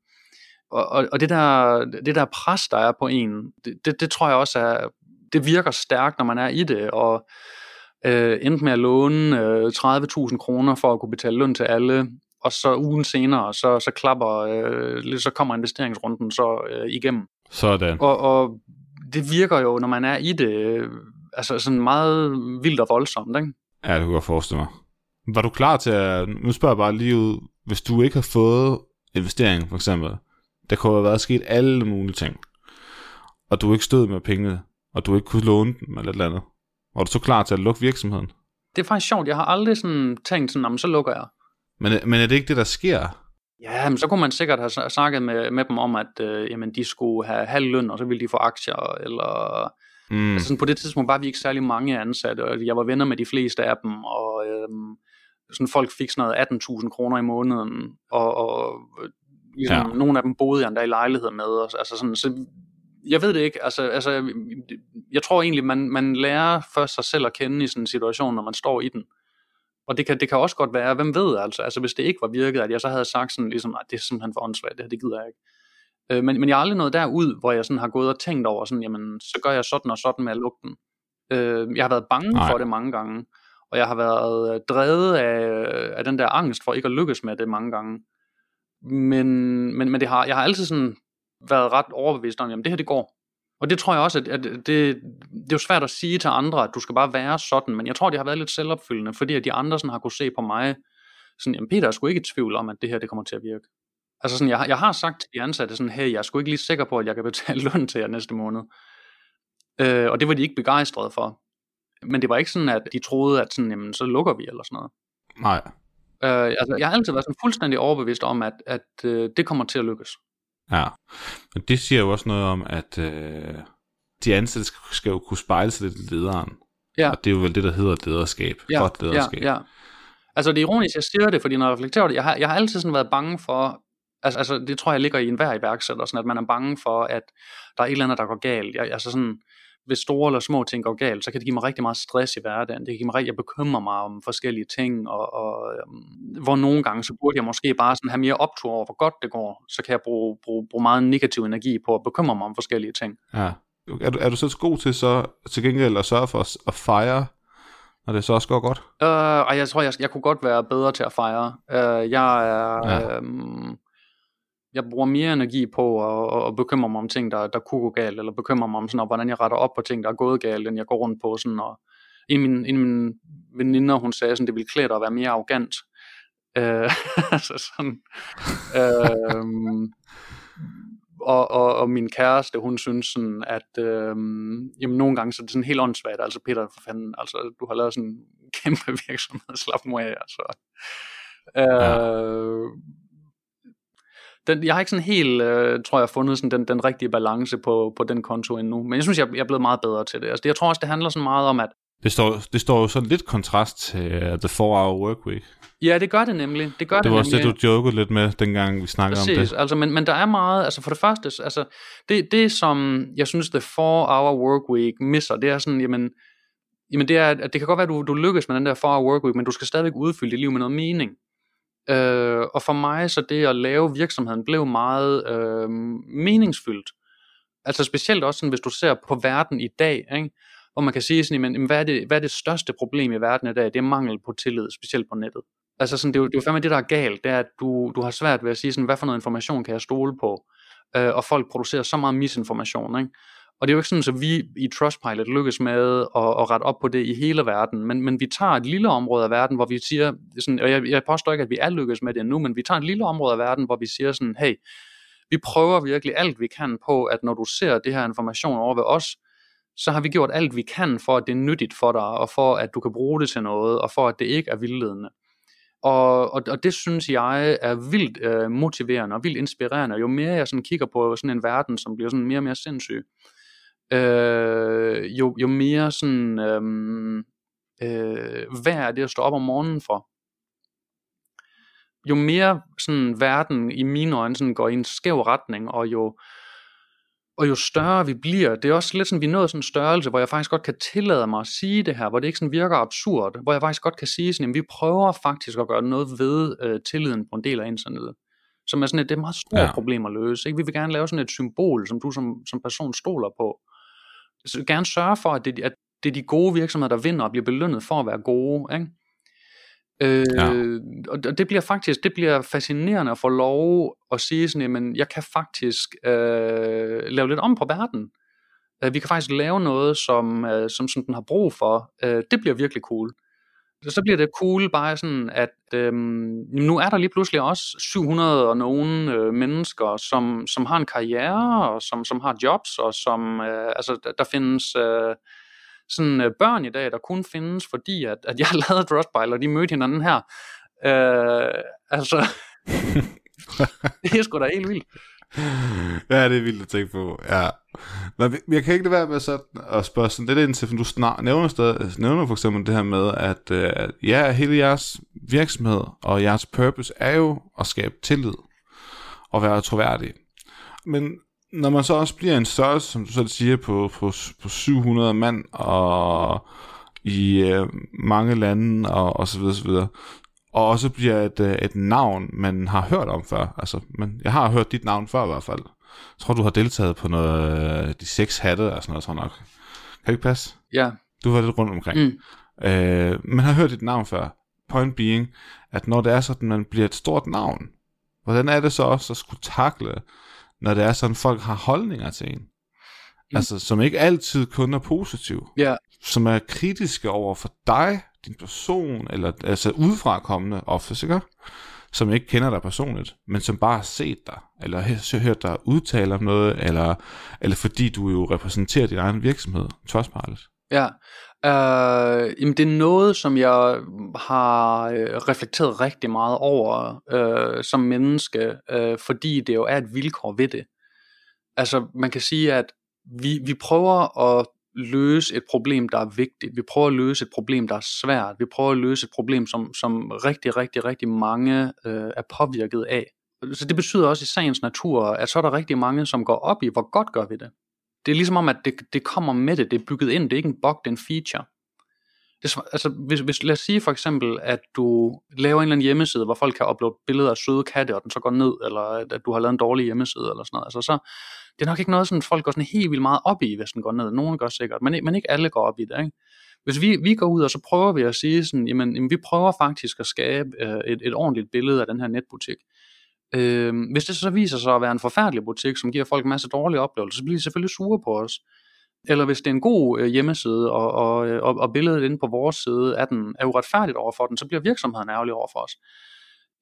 [SPEAKER 2] Og, og, og det, der, det der pres, der er på en, det, det, det tror jeg også er, det virker stærkt, når man er i det, og øh, endte med at låne øh, 30.000 kroner for at kunne betale løn til alle, og så ugen senere, så, så klapper, øh, så kommer investeringsrunden så øh, igennem.
[SPEAKER 1] Sådan.
[SPEAKER 2] Og, og det virker jo, når man er i det, øh, altså sådan meget vildt og voldsomt, ikke?
[SPEAKER 1] Ja, det kunne jeg forestille mig. Var du klar til at, nu spørger jeg bare lige ud, hvis du ikke har fået investering for eksempel, der kunne have været sket alle mulige ting, og du ikke stod med pengene, og du ikke kunne låne dem eller et eller andet, var du så klar til at lukke virksomheden?
[SPEAKER 2] Det er faktisk sjovt, jeg har aldrig sådan tænkt sådan, så lukker jeg.
[SPEAKER 1] Men, men er det ikke det, der sker?
[SPEAKER 2] Ja, men så kunne man sikkert have snakket med, med dem om, at øh, jamen, de skulle have halv løn, og så ville de få aktier, eller... Mm. Altså, sådan, på det tidspunkt var vi ikke særlig mange ansatte, og jeg var venner med de fleste af dem, og øhm, sådan, folk fik sådan noget 18.000 kroner i måneden, og, og ligesom, ja. nogle af dem boede jeg endda i lejlighed med, og, altså sådan, så jeg ved det ikke, altså, altså jeg tror egentlig, man, man lærer først sig selv at kende i sådan en situation, når man står i den. Og det kan, det kan også godt være, hvem ved altså, altså hvis det ikke var virket, at jeg så havde sagt sådan ligesom, at det er simpelthen for åndssvagt, det her, det gider jeg ikke. Øh, men, men jeg har aldrig nået derud, hvor jeg sådan har gået og tænkt over sådan, jamen så gør jeg sådan og sådan med at lukke den. Øh, jeg har været bange Nej. for det mange gange, og jeg har været drevet af, af den der angst for ikke at lykkes med det mange gange. Men, men, men det har, jeg har altid sådan været ret overbevist om, jamen det her det går. Og det tror jeg også, at, at det, det er jo svært at sige til andre, at du skal bare være sådan, men jeg tror, det har været lidt selvopfyldende, fordi at de andre sådan har kunne se på mig, sådan, jamen Peter er sgu ikke i tvivl om, at det her det kommer til at virke. Altså sådan, jeg, jeg har sagt til de ansatte sådan, hey, jeg er sgu ikke lige sikker på, at jeg kan betale løn til jer næste måned. Øh, og det var de ikke begejstrede for. Men det var ikke sådan, at de troede, at sådan, jamen, så lukker vi eller sådan noget.
[SPEAKER 1] Nej.
[SPEAKER 2] Øh, altså, jeg har altid været sådan fuldstændig overbevist om, at, at øh, det kommer til at lykkes.
[SPEAKER 1] Ja, men det siger jo også noget om, at øh, de ansatte skal, skal jo kunne spejle sig lidt i lederen.
[SPEAKER 2] Ja.
[SPEAKER 1] Og det er jo vel det, der hedder lederskab.
[SPEAKER 2] Ja,
[SPEAKER 1] Godt lederskab.
[SPEAKER 2] Ja, ja. Altså det er ironisk, jeg siger det, fordi når jeg reflekterer det, jeg har, jeg har altid sådan været bange for, altså, altså det tror jeg ligger i enhver iværksætter, sådan at man er bange for, at der er et eller andet, der går galt. Jeg, altså sådan, hvis store eller små ting går galt, så kan det give mig rigtig meget stress i hverdagen. Det kan give mig rigtig, jeg bekymrer mig om forskellige ting, og, og um, hvor nogle gange, så burde jeg måske bare sådan have mere optur over, hvor godt det går. Så kan jeg bruge, bruge, bruge meget negativ energi på at bekymre mig om forskellige ting.
[SPEAKER 1] Ja. Er du, er du så god til så til gengæld at sørge for at, at fejre, når det så også går godt?
[SPEAKER 2] Øh, ej, jeg tror, jeg, jeg kunne godt være bedre til at fejre. Øh, jeg er...
[SPEAKER 1] Ja.
[SPEAKER 2] Øhm, jeg bruger mere energi på at, at, bekymre mig om ting, der, der kunne gå galt, eller bekymre mig om, sådan, og hvordan jeg retter op på ting, der er gået galt, end jeg går rundt på. Sådan, og en af mine, en af mine veninder, hun sagde, sådan, det ville klæde dig at være mere arrogant. Øh, altså sådan, øh, og, og, og min kæreste, hun synes sådan, at øh, jamen, nogle gange så er det sådan helt åndssvagt, altså Peter, for fanden, altså du har lavet sådan en kæmpe virksomhed, slap mig af, altså. Øh, den, jeg har ikke sådan helt, øh, tror jeg, fundet sådan den, den rigtige balance på, på den konto endnu. Men jeg synes, jeg, jeg er blevet meget bedre til det. Altså, det, jeg tror også, det handler sådan meget om, at...
[SPEAKER 1] Det står, det står jo sådan lidt kontrast til uh, The 4-Hour Work Week.
[SPEAKER 2] Ja, det gør det nemlig. Det, gør
[SPEAKER 1] Det
[SPEAKER 2] det,
[SPEAKER 1] var også
[SPEAKER 2] nemlig.
[SPEAKER 1] det, du jokede lidt med, dengang vi snakkede om
[SPEAKER 2] Præcis,
[SPEAKER 1] det.
[SPEAKER 2] altså, men, men der er meget, altså for det første, altså, det, det som jeg synes, The 4-Hour Work Week misser, det er sådan, jamen, jamen det, er, at det kan godt være, at du, du lykkes med den der 4-Hour Work Week, men du skal stadigvæk udfylde dit liv med noget mening. Øh, og for mig så det at lave virksomheden blev meget øh, meningsfyldt. Altså specielt også sådan, hvis du ser på verden i dag, ikke? hvor man kan sige sådan, jamen, hvad, er det, hvad er det største problem i verden i dag? Det er mangel på tillid, specielt på nettet. Altså sådan, det, er jo, det er jo fandme det, der er galt, det er, at du, du har svært ved at sige, sådan, hvad for noget information kan jeg stole på? Øh, og folk producerer så meget misinformation, ikke? Og det er jo ikke sådan, at vi i Trustpilot lykkes med at, at rette op på det i hele verden, men, men vi tager et lille område af verden, hvor vi siger, sådan, og jeg, jeg påstår ikke, at vi er lykkes med det endnu, men vi tager et lille område af verden, hvor vi siger sådan, hey, vi prøver virkelig alt, vi kan på, at når du ser det her information over ved os, så har vi gjort alt, vi kan for, at det er nyttigt for dig, og for, at du kan bruge det til noget, og for, at det ikke er vildledende. Og, og, og det synes jeg er vildt øh, motiverende og vildt inspirerende. Jo mere jeg sådan kigger på sådan en verden, som bliver sådan mere og mere sindssyg, øh, jo, jo mere sådan, øh, øh, hvad er det at stå op om morgenen for? Jo mere sådan verden i mine øjne sådan går i en skæv retning, og jo, og jo større vi bliver, det er også lidt sådan, vi nåede sådan en størrelse, hvor jeg faktisk godt kan tillade mig at sige det her, hvor det ikke sådan virker absurd, hvor jeg faktisk godt kan sige sådan, at vi prøver faktisk at gøre noget ved øh, tilliden på en del af internettet. Som er sådan et, det er et meget stort
[SPEAKER 1] ja.
[SPEAKER 2] problem at løse. Ikke? Vi vil gerne lave sådan et symbol, som du som, som person stoler på. Så gerne sørge for, at det, at det er de gode virksomheder, der vinder og bliver belønnet for at være gode. Ikke? Øh,
[SPEAKER 1] Ja.
[SPEAKER 2] Og det- bliver faktisk det bliver fascinerende at få lov at sige sådan, jamen, jeg kan faktisk øh, lave lidt om på verden. Øh, vi kan faktisk lave noget, som, øh, som, som den har brug for. Øh, det bliver virkelig cool. Så bliver det cool bare sådan, at øhm, nu er der lige pludselig også 700 og nogle øh, mennesker, som, som har en karriere, og som, som har jobs, og som, øh, altså der, findes øh, sådan øh, børn i dag, der kun findes, fordi at, at jeg lavede Trustpilot, og de mødte hinanden her. Øh, altså, det er sgu da helt vildt.
[SPEAKER 1] Ja, det er vildt at tænke på, ja. Men jeg kan ikke lade være med sådan at spørge sådan lidt ind til, for du snar, nævner, stadig, nævner for eksempel det her med, at øh, at ja, hele jeres virksomhed og jeres purpose er jo at skabe tillid og være troværdig. Men når man så også bliver en størrelse, som du selv siger, på, på, på 700 mand og i øh, mange lande og, og så videre, så videre, og også bliver et, øh, et navn, man har hørt om før. Altså, men jeg har hørt dit navn før i hvert fald. Jeg tror, du har deltaget på noget, øh, de seks hatte og sådan noget, tror jeg nok. Kan det ikke passe?
[SPEAKER 2] Ja,
[SPEAKER 1] Du var lidt rundt omkring.
[SPEAKER 2] Mm.
[SPEAKER 1] Øh, man har hørt dit navn før. Point being, at når det er sådan, man bliver et stort navn, hvordan er det så også at skulle takle, når det er sådan, folk har holdninger til en?
[SPEAKER 2] Mm.
[SPEAKER 1] Altså, som ikke altid kun er positiv.
[SPEAKER 2] ja,
[SPEAKER 1] Som er kritiske over for dig, din person, eller altså udefra kommende ofte, ikke? Som ikke kender dig personligt, men som bare har set dig, eller har hørt dig udtale om noget, eller, eller fordi du jo repræsenterer din egen virksomhed, Trustpilot?
[SPEAKER 2] Ja, øh, jamen det er noget, som jeg har øh, reflekteret rigtig meget over øh, som menneske, øh, fordi det jo er et vilkår ved det. Altså man kan sige, at vi, vi prøver at løse et problem, der er vigtigt. Vi prøver at løse et problem, der er svært. Vi prøver at løse et problem, som, som rigtig, rigtig, rigtig mange øh, er påvirket af. Så det betyder også i sagens natur, at så er der rigtig mange, som går op i, hvor godt gør vi det. Det er ligesom om, at det, det kommer med det, det er bygget ind, det er ikke en bug, det er en feature. Det, altså, hvis, hvis, lad os sige for eksempel, at du laver en eller anden hjemmeside, hvor folk kan uploade billeder af søde katte, og den så går ned, eller at, at du har lavet en dårlig hjemmeside, eller sådan noget. Altså, så, det er nok ikke noget, sådan, folk går sådan helt vildt meget op i, hvis den går ned. Nogen gør sikkert, men, men ikke alle går op i det. Ikke? Hvis vi, vi går ud, og så prøver vi at sige sådan, jamen, jamen vi prøver faktisk at skabe øh, et, et ordentligt billede af den her netbutik. Øh, hvis det så viser sig at være en forfærdelig butik, som giver folk en masse dårlige oplevelser, så bliver de selvfølgelig sure på os. Eller hvis det er en god øh, hjemmeside, og, og, øh, og, og billedet inde på vores side er, den, er uretfærdigt over for den, så bliver virksomheden ærgerlig over for os.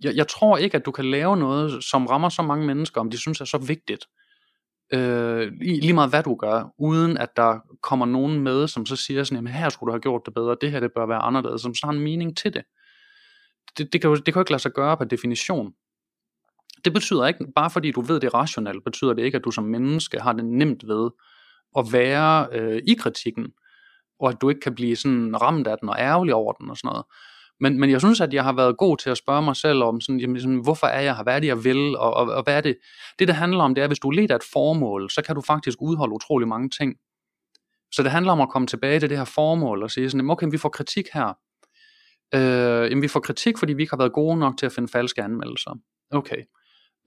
[SPEAKER 2] Jeg, jeg tror ikke, at du kan lave noget, som rammer så mange mennesker, om de synes er så vigtigt, øh, lige meget hvad du gør, uden at der kommer nogen med, som så siger sådan, jamen her skulle du have gjort det bedre, det her det bør være anderledes, som så har en mening til det. Det, det, kan jo, det kan jo ikke lade sig gøre på definition. Det betyder ikke, bare fordi du ved det rationelt, betyder det ikke, at du som menneske har det nemt ved at være øh, i kritikken, og at du ikke kan blive sådan ramt af den og ærgerlig over den og sådan noget. Men, men jeg synes, at jeg har været god til at spørge mig selv om, sådan, jamen, sådan, hvorfor er jeg her, hvad er det, jeg vil, og, og, og hvad er det? Det, det handler om, det er, at hvis du leder et formål, så kan du faktisk udholde utrolig mange ting. Så det handler om at komme tilbage til det her formål og sige sådan, okay, vi får kritik her. Øh, jamen, vi får kritik, fordi vi ikke har været gode nok til at finde falske anmeldelser. Okay.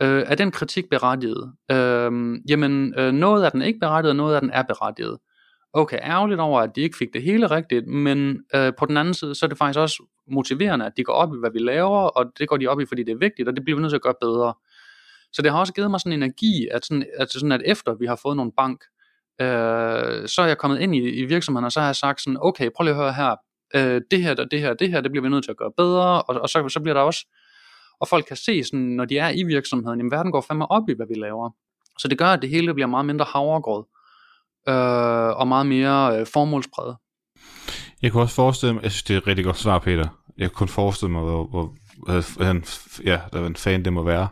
[SPEAKER 2] Øh, er den kritik berettiget? Øh, jamen, øh, noget af den ikke berettiget, noget af den er berettiget. Okay, ærgerligt over, at de ikke fik det hele rigtigt, men øh, på den anden side, så er det faktisk også motiverende, at de går op i, hvad vi laver, og det går de op i, fordi det er vigtigt, og det bliver vi nødt til at gøre bedre. Så det har også givet mig sådan en energi, at, sådan, at, sådan, at efter vi har fået nogle bank, øh, så er jeg kommet ind i, i virksomheden, og så har jeg sagt sådan, okay, prøv lige at høre her, øh, det her, det her, det her, det bliver vi nødt til at gøre bedre, og, og så, så bliver der også, og folk kan se sådan, når de er i virksomheden, jamen verden går fandme op i, hvad vi laver. Så det gør, at det hele bliver meget mindre havregrød, øh, og meget mere øh, formålspræget.
[SPEAKER 1] Jeg kunne også forestille mig, jeg synes det er et rigtig godt svar, Peter. Jeg kunne forestille mig, hvor, hvor, hvor ja, der var en fan det må være.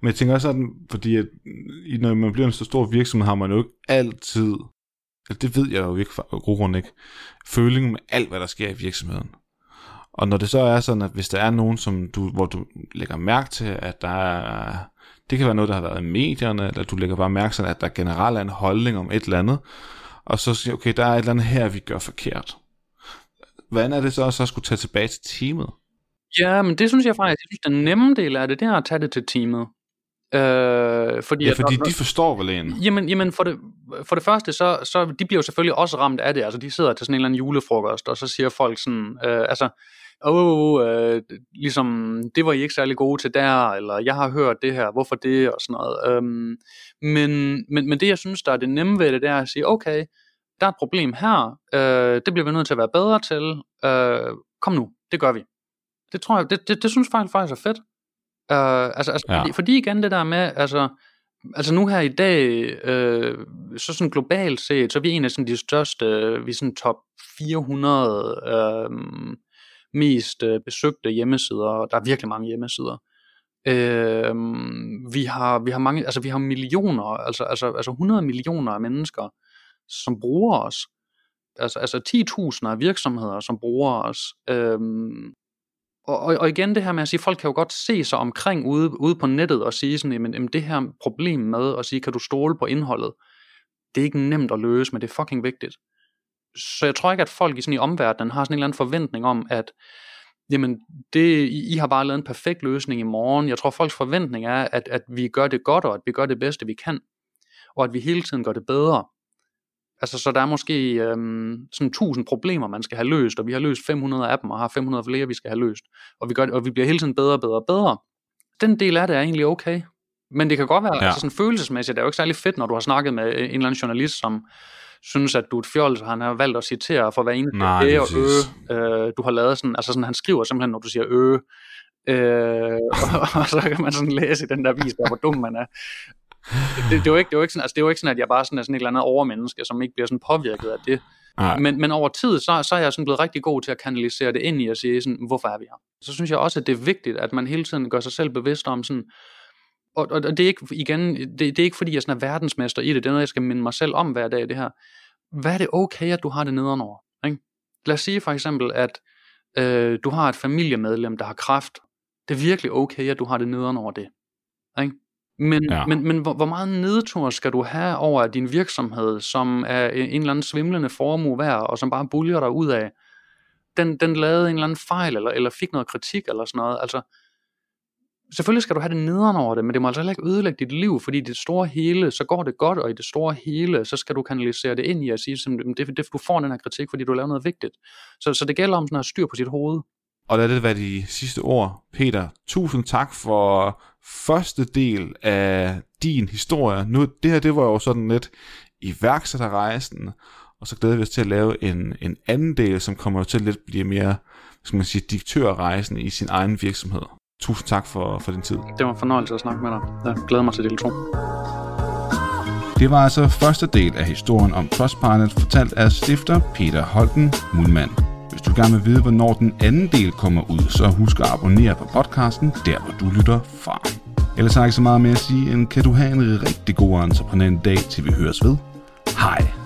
[SPEAKER 1] Men jeg tænker også sådan, fordi at, når man bliver en så stor virksomhed, har man jo ikke altid, altså, det ved jeg jo ikke, god grund ikke, følingen med alt, hvad der sker i virksomheden. Og når det så er sådan, at hvis der er nogen, som du, hvor du lægger mærke til, at der er, det kan være noget, der har været i medierne, eller du lægger bare mærke til, at der generelt er en holdning om et eller andet, og så siger okay, der er et eller andet her, vi gør forkert. Hvordan er det så at skulle tage tilbage til teamet?
[SPEAKER 2] Ja, men det synes jeg faktisk, jeg synes, den nemme del af det, det er at tage det til teamet.
[SPEAKER 1] Øh, fordi ja, fordi at, de forstår vel en.
[SPEAKER 2] Jamen, jamen for, det, for det første, så, så de bliver jo selvfølgelig også ramt af det. Altså, de sidder til sådan en eller anden julefrokost, og så siger folk sådan, øh, altså, åh, oh, øh, ligesom, det var I ikke særlig gode til der, eller jeg har hørt det her, hvorfor det, og sådan noget. Øhm, men, men, men det, jeg synes, der er det nemme ved det, det er at sige, okay, der er et problem her, øh, det bliver vi nødt til at være bedre til, øh, kom nu, det gør vi. Det tror jeg, det, det, det synes jeg faktisk er fedt. Øh, altså, altså ja. fordi, fordi igen det der med, altså, altså nu her i dag, øh, så sådan globalt set, så er vi en af sådan de største, vi er sådan top 400 øh, mest øh, besøgte hjemmesider, og der er virkelig mange hjemmesider. Øh, vi har vi har mange altså vi har millioner altså altså altså 100 millioner af mennesker som bruger os. Altså altså 10.000 af virksomheder som bruger os. Øh, og, og, og igen det her med at sige folk kan jo godt se sig omkring ude, ude på nettet og sige sådan jamen, jamen det her problem med at sige kan du stole på indholdet? Det er ikke nemt at løse men det er fucking vigtigt så jeg tror ikke, at folk i sådan i omverdenen har sådan en eller anden forventning om, at jamen, det, I, I har bare lavet en perfekt løsning i morgen. Jeg tror, folks forventning er, at, at vi gør det godt, og at vi gør det bedste, vi kan, og at vi hele tiden gør det bedre. Altså, så der er måske øhm, sådan 1000 problemer, man skal have løst, og vi har løst 500 af dem, og har 500 flere, vi skal have løst. Og vi, gør og vi bliver hele tiden bedre og bedre og bedre. Den del af det er egentlig okay. Men det kan godt være, ja. altså sådan følelsesmæssigt, det er jo ikke særlig fedt, når du har snakket med en eller anden journalist, som, synes, at du er et fjols, og han har valgt at citere for hver eneste
[SPEAKER 1] Nej,
[SPEAKER 2] æ og ø, øh, du har lavet sådan, altså sådan, han skriver simpelthen, når du siger ø, Øh, og så kan man sådan læse i den der vis, der hvor dum man er. Det, det, er jo ikke, det, jo ikke sådan, altså, det jo ikke sådan, at jeg bare sådan er sådan et eller andet overmenneske, som ikke bliver sådan påvirket af det. Men, men over tid, så, så er jeg sådan blevet rigtig god til at kanalisere det ind i at sige sådan, hvorfor er vi her? Så synes jeg også, at det er vigtigt, at man hele tiden gør sig selv bevidst om sådan, og, og det er ikke, igen, det, det er ikke fordi, jeg sådan er verdensmester i det, det er noget, jeg skal minde mig selv om hver dag, det her. Hvad er det okay, at du har det nedenover? Ikke? Lad os sige for eksempel, at øh, du har et familiemedlem, der har kræft. Det er virkelig okay, at du har det nedenover det. Ikke? Men, ja. men, men hvor, hvor meget nedtur skal du have over din virksomhed, som er en eller anden svimlende formue værd, og som bare buljer dig ud af, den, den lavede en eller anden fejl, eller, eller fik noget kritik, eller sådan noget. Altså, selvfølgelig skal du have det nederen over det, men det må altså heller ikke ødelægge dit liv, fordi i det store hele, så går det godt, og i det store hele, så skal du kanalisere det ind i at sige, at det, det, du får den her kritik, fordi du laver noget vigtigt. Så, så det gælder om sådan at styr på sit hoved.
[SPEAKER 1] Og lad det være de sidste ord. Peter, tusind tak for første del af din historie. Nu, det her, det var jo sådan lidt iværksætterrejsen, og så glæder vi os til at lave en, en anden del, som kommer til at lidt blive mere, skal man sige, direktørrejsen i sin egen virksomhed. Tusind tak for, for din tid.
[SPEAKER 2] Det var en fornøjelse at snakke med dig. Jeg glæder mig til del 2.
[SPEAKER 1] Det var altså første del af historien om Trustpilot, fortalt af stifter Peter Holten Mulman. Hvis du gerne vil vide, hvornår den anden del kommer ud, så husk at abonnere på podcasten, der hvor du lytter fra. Ellers har jeg ikke så meget med at sige, end kan du have en rigtig god entreprenant dag, til vi høres ved. Hej!